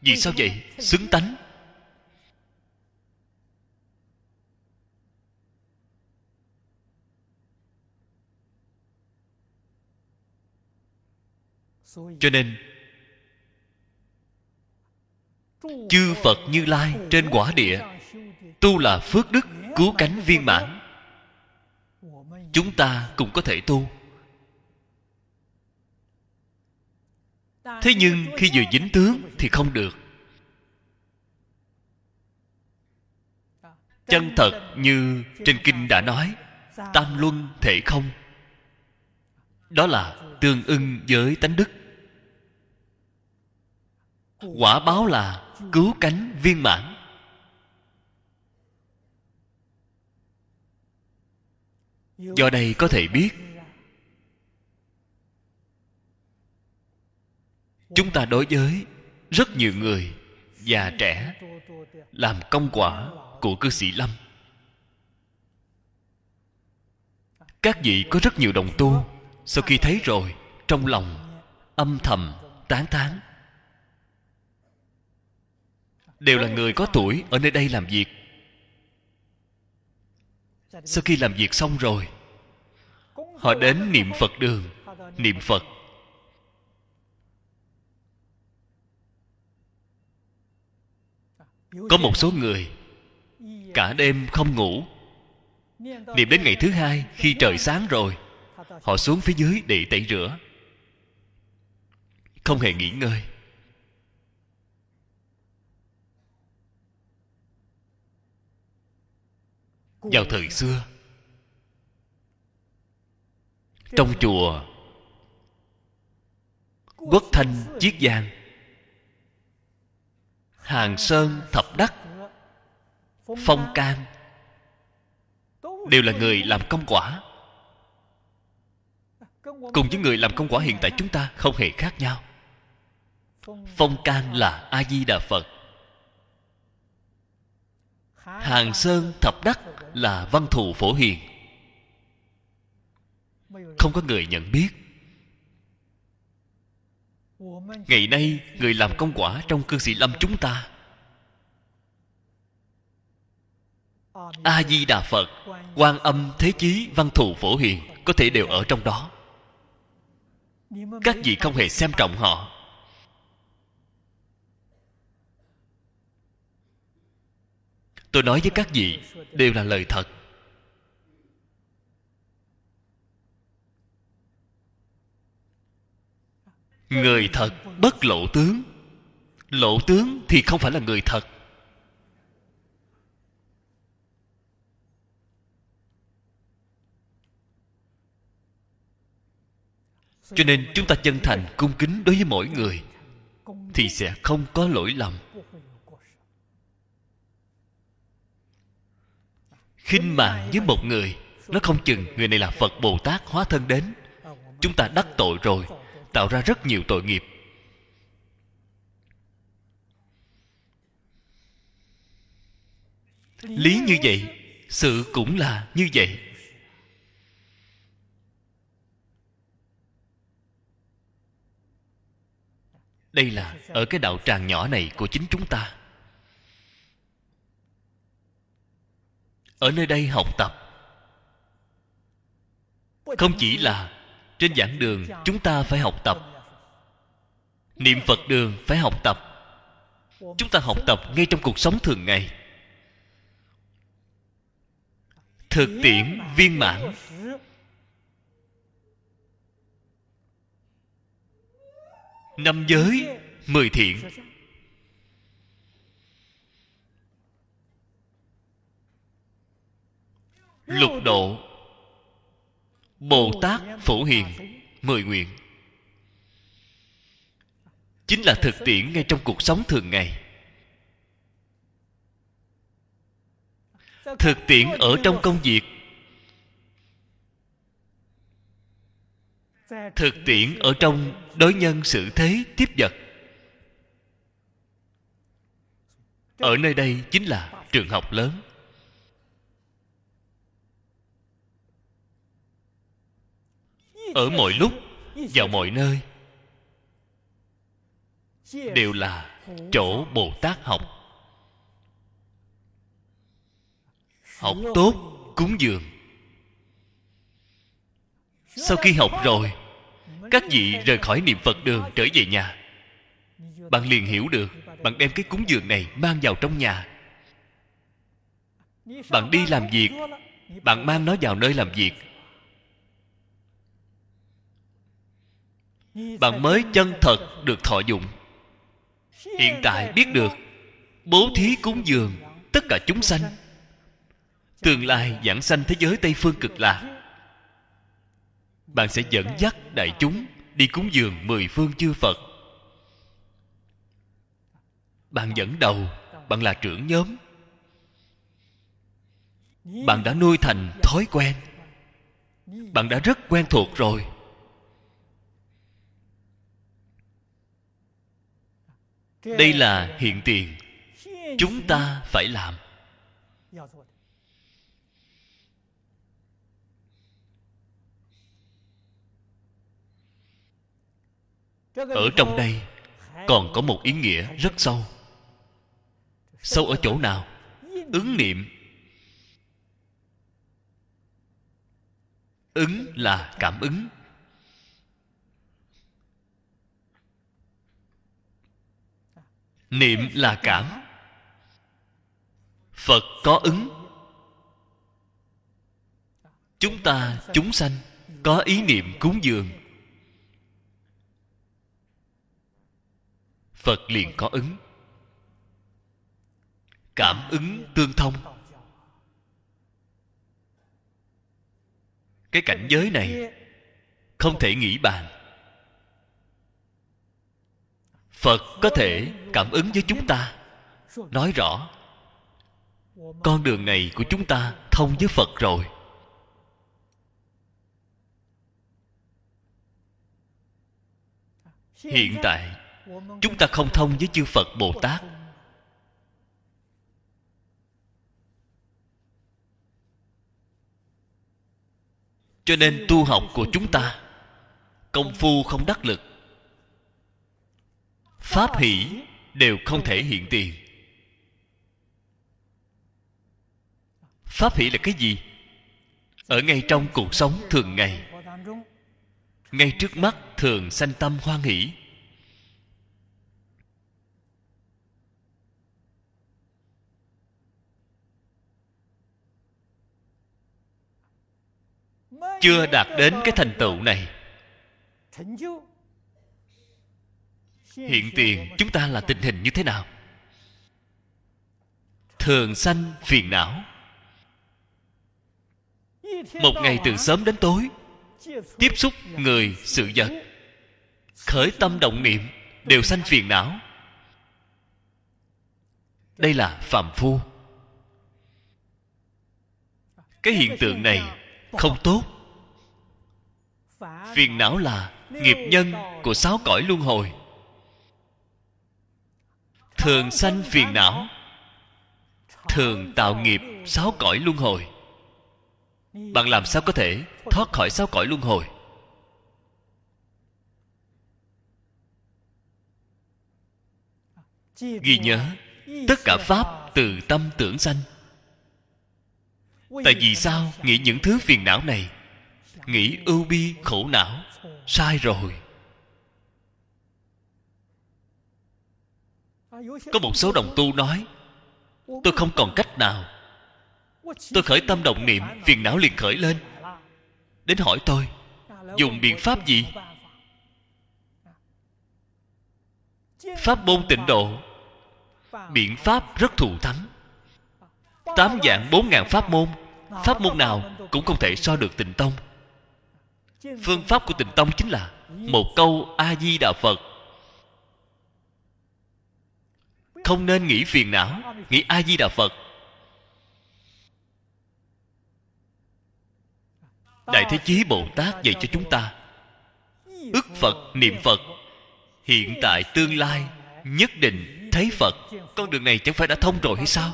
Vì sao vậy? Xứng tánh. Cho nên, chư phật như lai trên quả địa, tu là phước đức cứu cánh viên mãn. Chúng ta cũng có thể tu. Thế nhưng khi vừa dính tướng thì không được. Chân thật như trên kinh đã nói, tam luân thể không. Đó là tương ưng với tánh đức quả báo là cứu cánh viên mãn. Do đây có thể biết, chúng ta đối với rất nhiều người, già trẻ, làm công quả của cư sĩ lâm. Các vị có rất nhiều đồng tu, sau khi thấy rồi, trong lòng âm thầm tán thán đều là người có tuổi, ở nơi đây làm việc. Sau khi làm việc xong rồi, họ đến niệm phật đường, niệm phật. Có một số người cả đêm không ngủ. Niệm đến ngày thứ hai, khi trời sáng rồi, họ xuống phía dưới để tẩy rửa. Không hề nghỉ ngơi. Vào thời xưa, trong chùa quốc thanh chiết giang, hàng sơn thập đắc, phong can đều là người làm công quả. Cùng với người làm công quả hiện tại chúng ta không hề khác nhau. Phong can là a di đà phật hàng sơn thập đắc là văn thù phổ hiền. Không có người nhận biết. Ngày nay, người làm công quả trong cư sĩ lâm chúng ta. A di đà phật, quan âm thế chí văn thù phổ hiền có thể đều ở trong đó. Các vị không hề xem trọng họ. Tôi nói với các vị, đều là lời thật. Người thật bất lộ tướng. Lộ tướng thì không phải là người thật. Cho nên chúng ta chân thành cung kính đối với mỗi người, thì sẽ không có lỗi lầm. khinh mạng với một người, nó không chừng người này là phật bồ tát hóa thân đến. Chúng ta đắc tội rồi, tạo ra rất nhiều tội nghiệp. Lý như vậy, sự cũng là như vậy. Đây là ở cái đạo tràng nhỏ này của chính chúng ta. Ở nơi đây học tập. Không chỉ là trên giảng đường, chúng ta phải học tập. Niệm phật đường phải học tập. Chúng ta học tập ngay trong cuộc sống thường ngày. Thực tiễn viên mãn. Năm giới, mười thiện. Lục độ. Bồ tát phổ hiền, mười nguyện. Chính là thực tiễn ngay trong cuộc sống thường ngày. Thực tiễn ở trong công việc. Thực tiễn ở trong đối nhân xử thế tiếp vật. Ở nơi đây chính là trường học lớn. Ở mọi lúc, vào mọi nơi, đều là chỗ bồ tát học. Học tốt cúng dường. Sau khi học rồi, các vị rời khỏi niệm phật đường trở về nhà. Bạn liền hiểu được, bạn đem cái cúng dường này mang vào trong nhà. Bạn đi làm việc, bạn mang nó vào nơi làm việc. Bạn mới chân thật được thọ dụng. Hiện tại biết được, bố thí cúng dường tất cả chúng sanh. Tương lai giảng sanh thế giới tây phương cực lạc. Bạn sẽ dẫn dắt đại chúng đi cúng dường mười phương chư phật. Bạn dẫn đầu, bạn là trưởng nhóm. Bạn đã nuôi thành thói quen. Bạn đã rất quen thuộc rồi. Đây là hiện tiền. Chúng ta phải làm. Ở trong đây còn có một ý nghĩa rất sâu. Sâu ở chỗ nào? Ứng niệm. Ứng là cảm ứng. Niệm là cảm phật có ứng. Chúng ta, chúng sanh, có ý niệm cúng dường. Phật liền có ứng. Cảm ứng tương thông. Cái cảnh giới này không thể nghĩ bàn phật có thể cảm ứng với chúng ta. Nói rõ, con đường này của chúng ta thông với phật rồi. Hiện tại, chúng ta không thông với chư phật bồ tát. Cho nên tu học của chúng ta, công phu không đắc lực pháp hỷ đều không thể hiện tiền. Pháp hỷ là cái gì? Ở ngay trong cuộc sống thường ngày, ngay trước mắt thường sanh tâm hoan hỷ. Chưa đạt đến cái thành tựu này hiện tiền, chúng ta là tình hình như thế nào? Thường sanh phiền não. Một ngày từ sớm đến tối, tiếp xúc người, sự vật, khởi tâm động niệm đều sanh phiền não. Đây là phàm phu. Cái hiện tượng này không tốt. Phiền não là nghiệp nhân của sáu cõi luân hồi thường sanh phiền não. Thường tạo nghiệp sáu cõi luân hồi. Bạn làm sao có thể thoát khỏi sáu cõi luân hồi? Ghi nhớ, tất cả pháp từ tâm tưởng sanh. Tại vì sao nghĩ những thứ phiền não này? Nghĩ ưu bi, khổ não, sai rồi. Có một số đồng tu nói, tôi không còn cách nào. Tôi khởi tâm động niệm, phiền não liền khởi lên. Đến hỏi tôi, dùng biện pháp gì? Pháp môn tịnh độ, biện pháp rất thù thắng. Tám dạng bốn ngàn pháp môn pháp môn nào cũng không thể so được tịnh tông. Phương pháp của tịnh tông chính là một câu a di đà phật. Không nên nghĩ phiền não, nghĩ a di đà phật. Đại thế chí bồ tát dạy cho chúng ta ức phật, niệm phật, hiện tại, tương lai, nhất định, thấy phật. Con đường này chẳng phải đã thông rồi hay sao?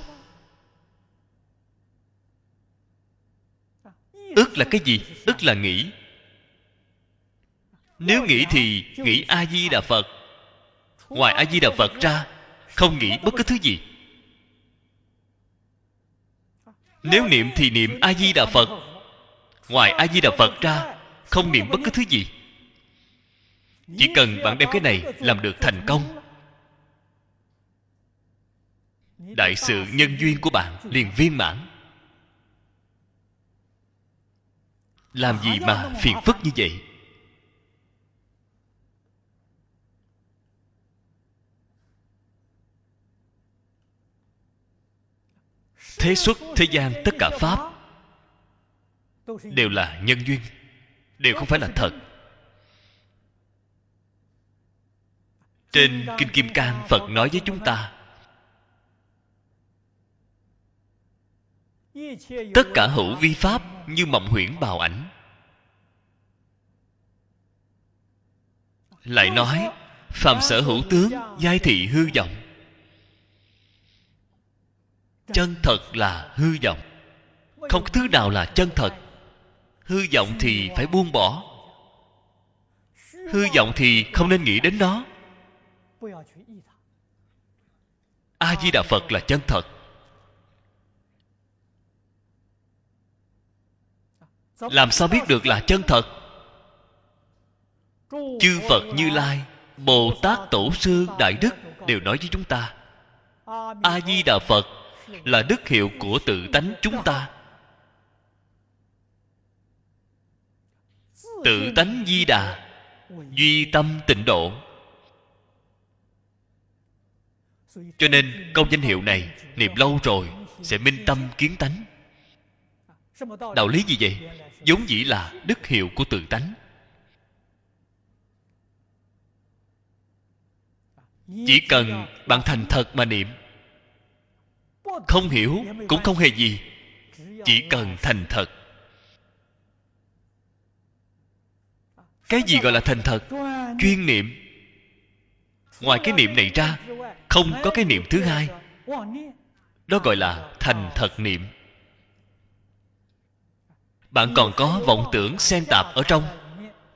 Ức là cái gì? Ức là nghĩ. Nếu nghĩ thì nghĩ a di đà phật. Ngoài a di đà phật ra không nghĩ bất cứ thứ gì. Nếu niệm thì niệm a di đà phật. Ngoài a di đà phật ra, không niệm bất cứ thứ gì. Chỉ cần bạn đem cái này làm được thành công. Đại sự nhân duyên của bạn liền viên mãn. Làm gì mà phiền phức như vậy? Thế xuất thế gian tất cả pháp đều là nhân duyên, đều không phải là thật. Trên kinh kim cang, phật nói với chúng ta, tất cả hữu vi pháp như mộng huyễn bào ảnh. Lại nói, phàm sở hữu tướng, giai thị hư vọng chân thật là hư vọng. Không có thứ nào là chân thật. Hư vọng thì phải buông bỏ. Hư vọng thì không nên nghĩ đến nó. A di đà phật là chân thật. Làm sao biết được là chân thật? Chư phật như lai, bồ tát tổ sư đại đức đều nói với chúng ta, a di đà phật là đức hiệu của tự tánh chúng ta. Tự tánh di đà, duy tâm tịnh độ. Cho nên câu danh hiệu này niệm lâu rồi sẽ minh tâm kiến tánh. Đạo lý gì vậy? Vốn dĩ là đức hiệu của tự tánh. Chỉ cần bạn thành thật mà niệm không hiểu, cũng không hề gì. Chỉ cần thành thật. Cái gì gọi là thành thật? Chuyên niệm. Ngoài cái niệm này ra, không có cái niệm thứ hai. Đó gọi là thành thật niệm. Bạn còn có vọng tưởng xen tạp ở trong,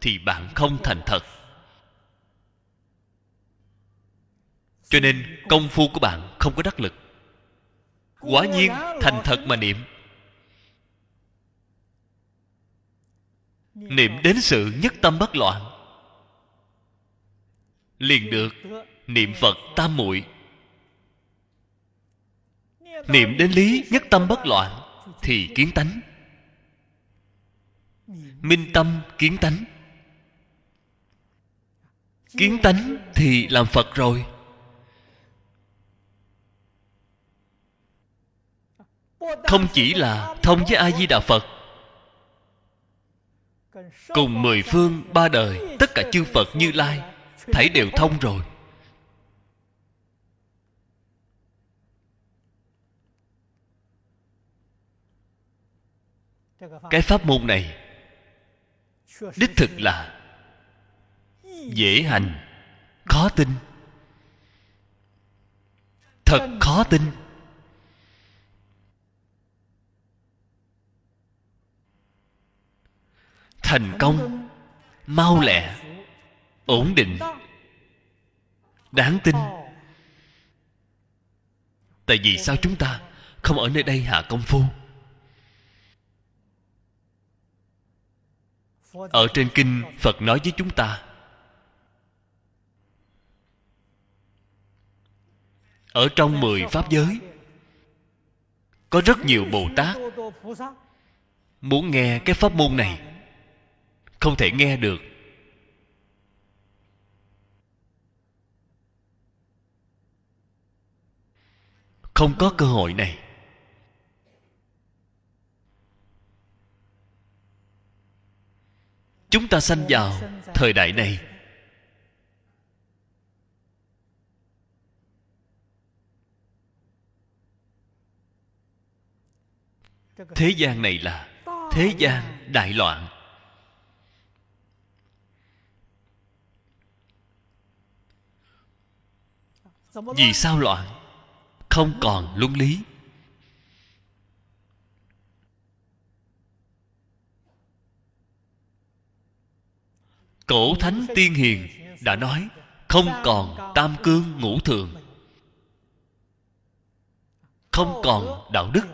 thì bạn không thành thật. Cho nên, công phu của bạn không có đắc lực quả nhiên, thành thật mà niệm. Niệm đến sự nhất tâm bất loạn. Liền được niệm phật tam muội. Niệm đến lý nhất tâm bất loạn thì kiến tánh. Minh tâm kiến tánh. Kiến tánh thì làm phật rồi. Không chỉ là thông với a di đà phật, cùng mười phương, ba đời, tất cả chư phật như lai thảy đều thông rồi. Cái pháp môn này, đích thực là dễ hành, khó tin. Thật khó tin. Thành công. Mau lẹ. Ổn định. Đáng tin. Tại vì sao chúng ta không ở nơi đây hạ công phu? Ở trên kinh phật nói với chúng ta, ở trong mười pháp giới, có rất nhiều bồ tát. Muốn nghe cái pháp môn này không thể nghe được. Không có cơ hội này. Chúng ta sanh vào thời đại này. Thế gian này là thế gian đại loạn. Vì sao loạn không còn luân lý. Cổ thánh tiên hiền đã nói không còn tam cương ngũ thường. không còn đạo đức.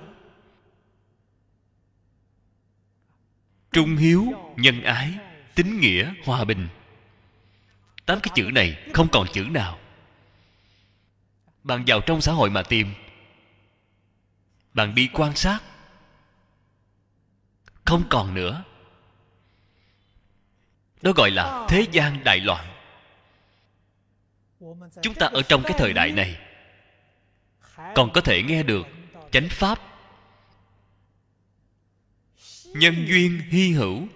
trung hiếu nhân ái tín nghĩa hòa bình. Tám cái chữ này không còn chữ nào bạn vào trong xã hội mà tìm. Bạn đi quan sát. Không còn nữa. Đó gọi là thế gian đại loạn. Chúng ta ở trong cái thời đại này còn có thể nghe được chánh pháp. Nhân duyên hy hữu.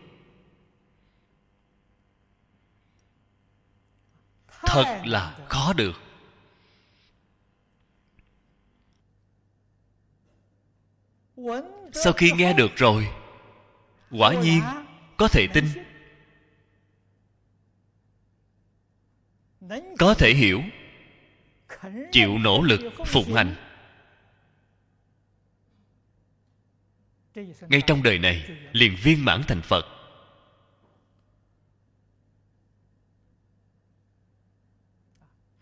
Thật là khó được sau khi nghe được rồi quả nhiên có thể tin. có thể hiểu. Chịu nỗ lực phụng hành. Ngay trong đời này liền viên mãn thành phật.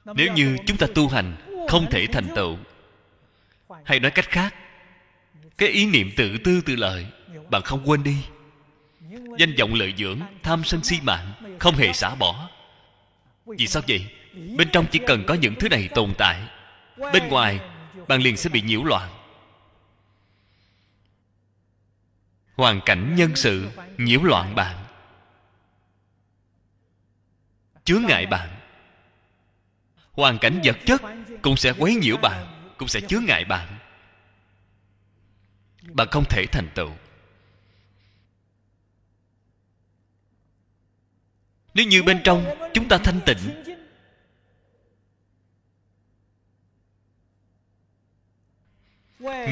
Nếu như chúng ta tu hành không thể thành tựu hay nói cách khác cái ý niệm tự tư tự lợi, bạn không quên đi. Danh vọng lợi dưỡng, tham sân si mạng, không hề xả bỏ. Vì sao vậy? Bên trong chỉ cần có những thứ này tồn tại. Bên ngoài, bạn liền sẽ bị nhiễu loạn. Hoàn cảnh nhân sự nhiễu loạn bạn. Chướng ngại bạn. Hoàn cảnh vật chất cũng sẽ quấy nhiễu bạn, cũng sẽ chướng ngại bạn bạn không thể thành tựu. Nếu như bên trong chúng ta thanh tịnh,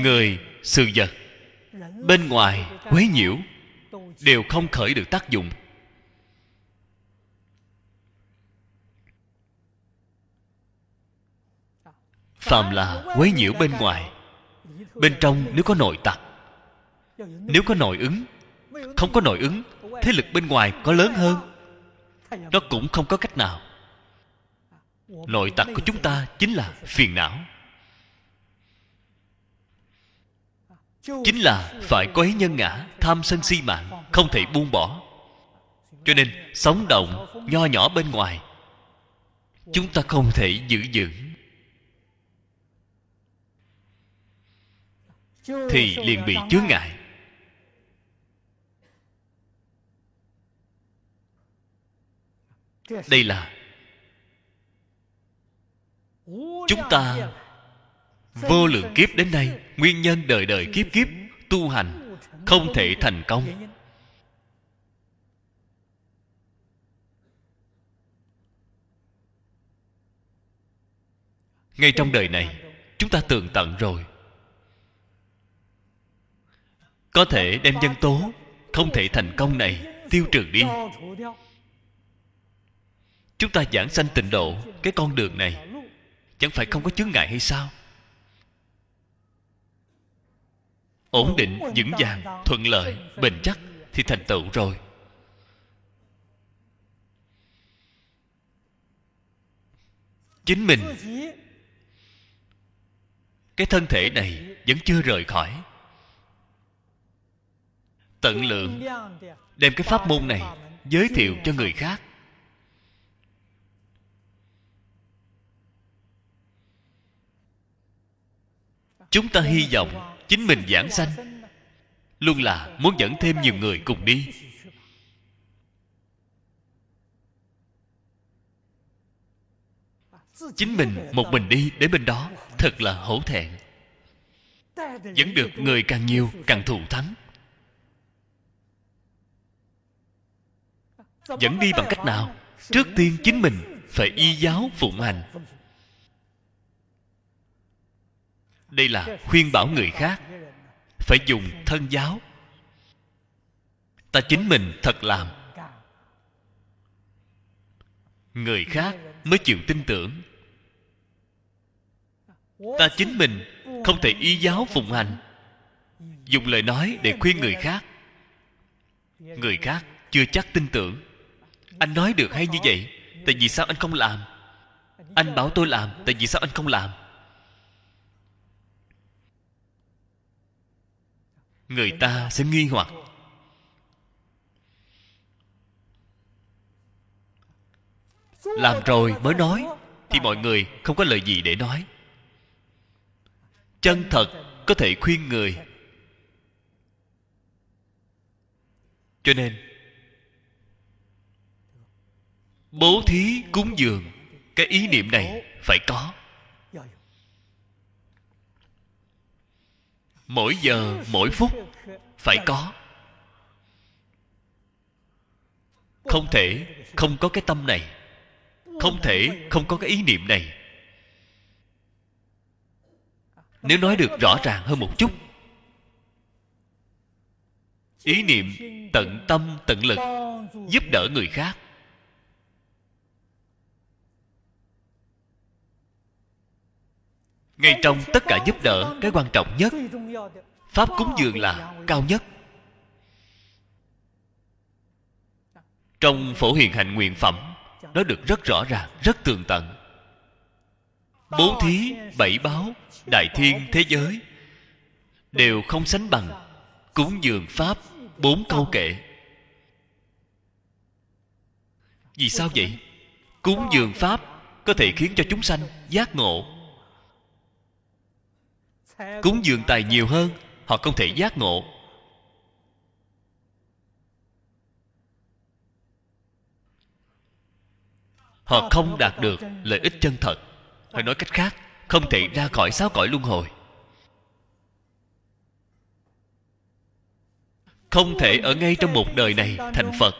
người, sự vật, bên ngoài, quấy nhiễu, đều không khởi được tác dụng. Phàm là quấy nhiễu bên ngoài, bên trong nếu có nội tặc nếu có nội ứng, không có nội ứng, thế lực bên ngoài có lớn hơn. Nó cũng không có cách nào. Nội tặc của chúng ta chính là phiền não. Chính là phải có ý nhân ngã, tham sân si mạng, không thể buông bỏ. Cho nên, sống động, nho nhỏ bên ngoài, chúng ta không thể giữ vững. Thì liền bị chướng ngại. Đây là chúng ta vô lượng kiếp đến nay, nguyên nhân đời đời kiếp kiếp tu hành không thể thành công. Ngay trong đời này, chúng ta tường tận rồi. Có thể đem nhân tố không thể thành công này tiêu trừ đi chúng ta giảng sanh tịnh độ, cái con đường này, chẳng phải không có chướng ngại hay sao? Ổn định, vững vàng, thuận lợi, bền chắc thì thành tựu rồi. Chính mình, cái thân thể này vẫn chưa rời khỏi. Tận lượng, đem cái pháp môn này giới thiệu cho người khác. Chúng ta hy vọng chính mình giảng sanh. Luôn là muốn dẫn thêm nhiều người cùng đi. Chính mình một mình đi đến bên đó thật là hổ thẹn. Dẫn được người càng nhiều càng thù thắng. Dẫn đi bằng cách nào? Trước tiên chính mình phải y giáo phụng hành. Đây là khuyên bảo người khác. Phải dùng thân giáo. Ta chính mình thật làm. Người khác mới chịu tin tưởng. Ta chính mình không thể y giáo phụng hành. Dùng lời nói để khuyên người khác. Người khác chưa chắc tin tưởng. Anh nói được hay như vậy, tại vì sao anh không làm? Anh bảo tôi làm, tại vì sao anh không làm? Người ta sẽ nghi hoặc. Làm rồi mới nói, thì mọi người không có lời gì để nói. Chân thật có thể khuyên người. Cho nên, bố thí cúng dường, cái ý niệm này phải có. Mỗi giờ, mỗi phút. Phải có. Không thể không có cái tâm này. Không thể không có cái ý niệm này. Nếu nói được rõ ràng hơn một chút. Ý niệm tận tâm, tận lực giúp đỡ người khác. Ngay trong tất cả giúp đỡ, cái quan trọng nhất, pháp cúng dường là cao nhất. Trong phổ hiền hạnh nguyện phẩm, nó được rất rõ ràng, rất tường tận. Bố thí, bảy báo, đại thiên thế giới, đều không sánh bằng cúng dường pháp bốn câu kệ vì sao vậy? Cúng dường pháp có thể khiến cho chúng sanh giác ngộ cúng dường tài nhiều hơn, họ không thể giác ngộ. Họ không đạt được lợi ích chân thật. Phải nói cách khác, không thể ra khỏi sáu cõi luân hồi. Không thể ở ngay trong một đời này thành phật.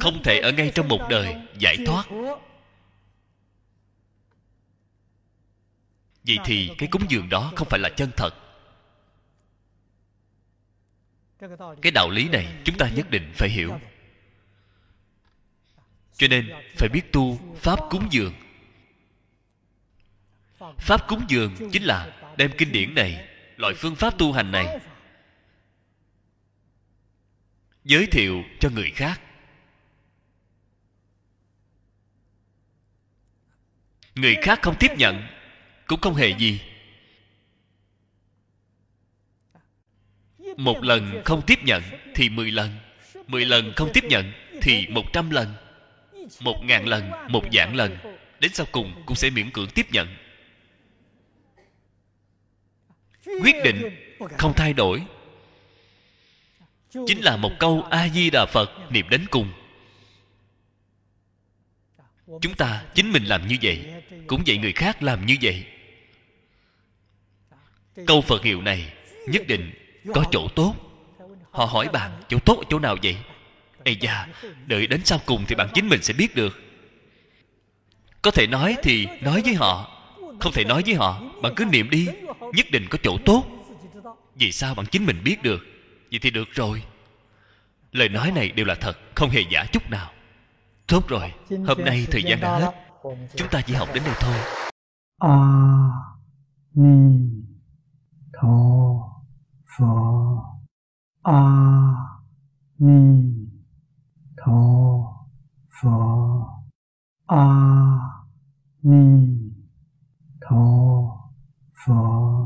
Không thể ở ngay trong một đời giải thoát. Vậy thì cái cúng dường đó không phải là chân thật. Cái đạo lý này chúng ta nhất định phải hiểu. Cho nên phải biết tu pháp cúng dường. Pháp cúng dường chính là đem kinh điển này, loại phương pháp tu hành này, giới thiệu cho người khác. Người khác không tiếp nhận cũng không hề gì. Một lần không tiếp nhận thì mười lần mười lần không tiếp nhận thì một trăm lần, một ngàn lần, một vạn lần. Đến sau cùng cũng sẽ miễn cưỡng tiếp nhận. Quyết định không thay đổi chính là một câu a di đà phật niệm đến cùng. Chúng ta chính mình làm như vậy, cũng vậy người khác làm như vậy câu phật hiệu này nhất định có chỗ tốt. Họ hỏi bạn, chỗ tốt ở chỗ nào vậy? Ây da, đợi đến sau cùng thì bạn chính mình sẽ biết được. Có thể nói thì nói với họ, không thể nói với họ, bạn cứ niệm đi, nhất định có chỗ tốt. Vì sao bạn chính mình biết được? Vậy thì được rồi. Lời nói này đều là thật, không hề giả chút nào. Tốt rồi, hôm nay thời gian đã hết. Chúng ta chỉ học đến đây thôi.
A ni 陀佛阿弥陀佛阿弥陀佛。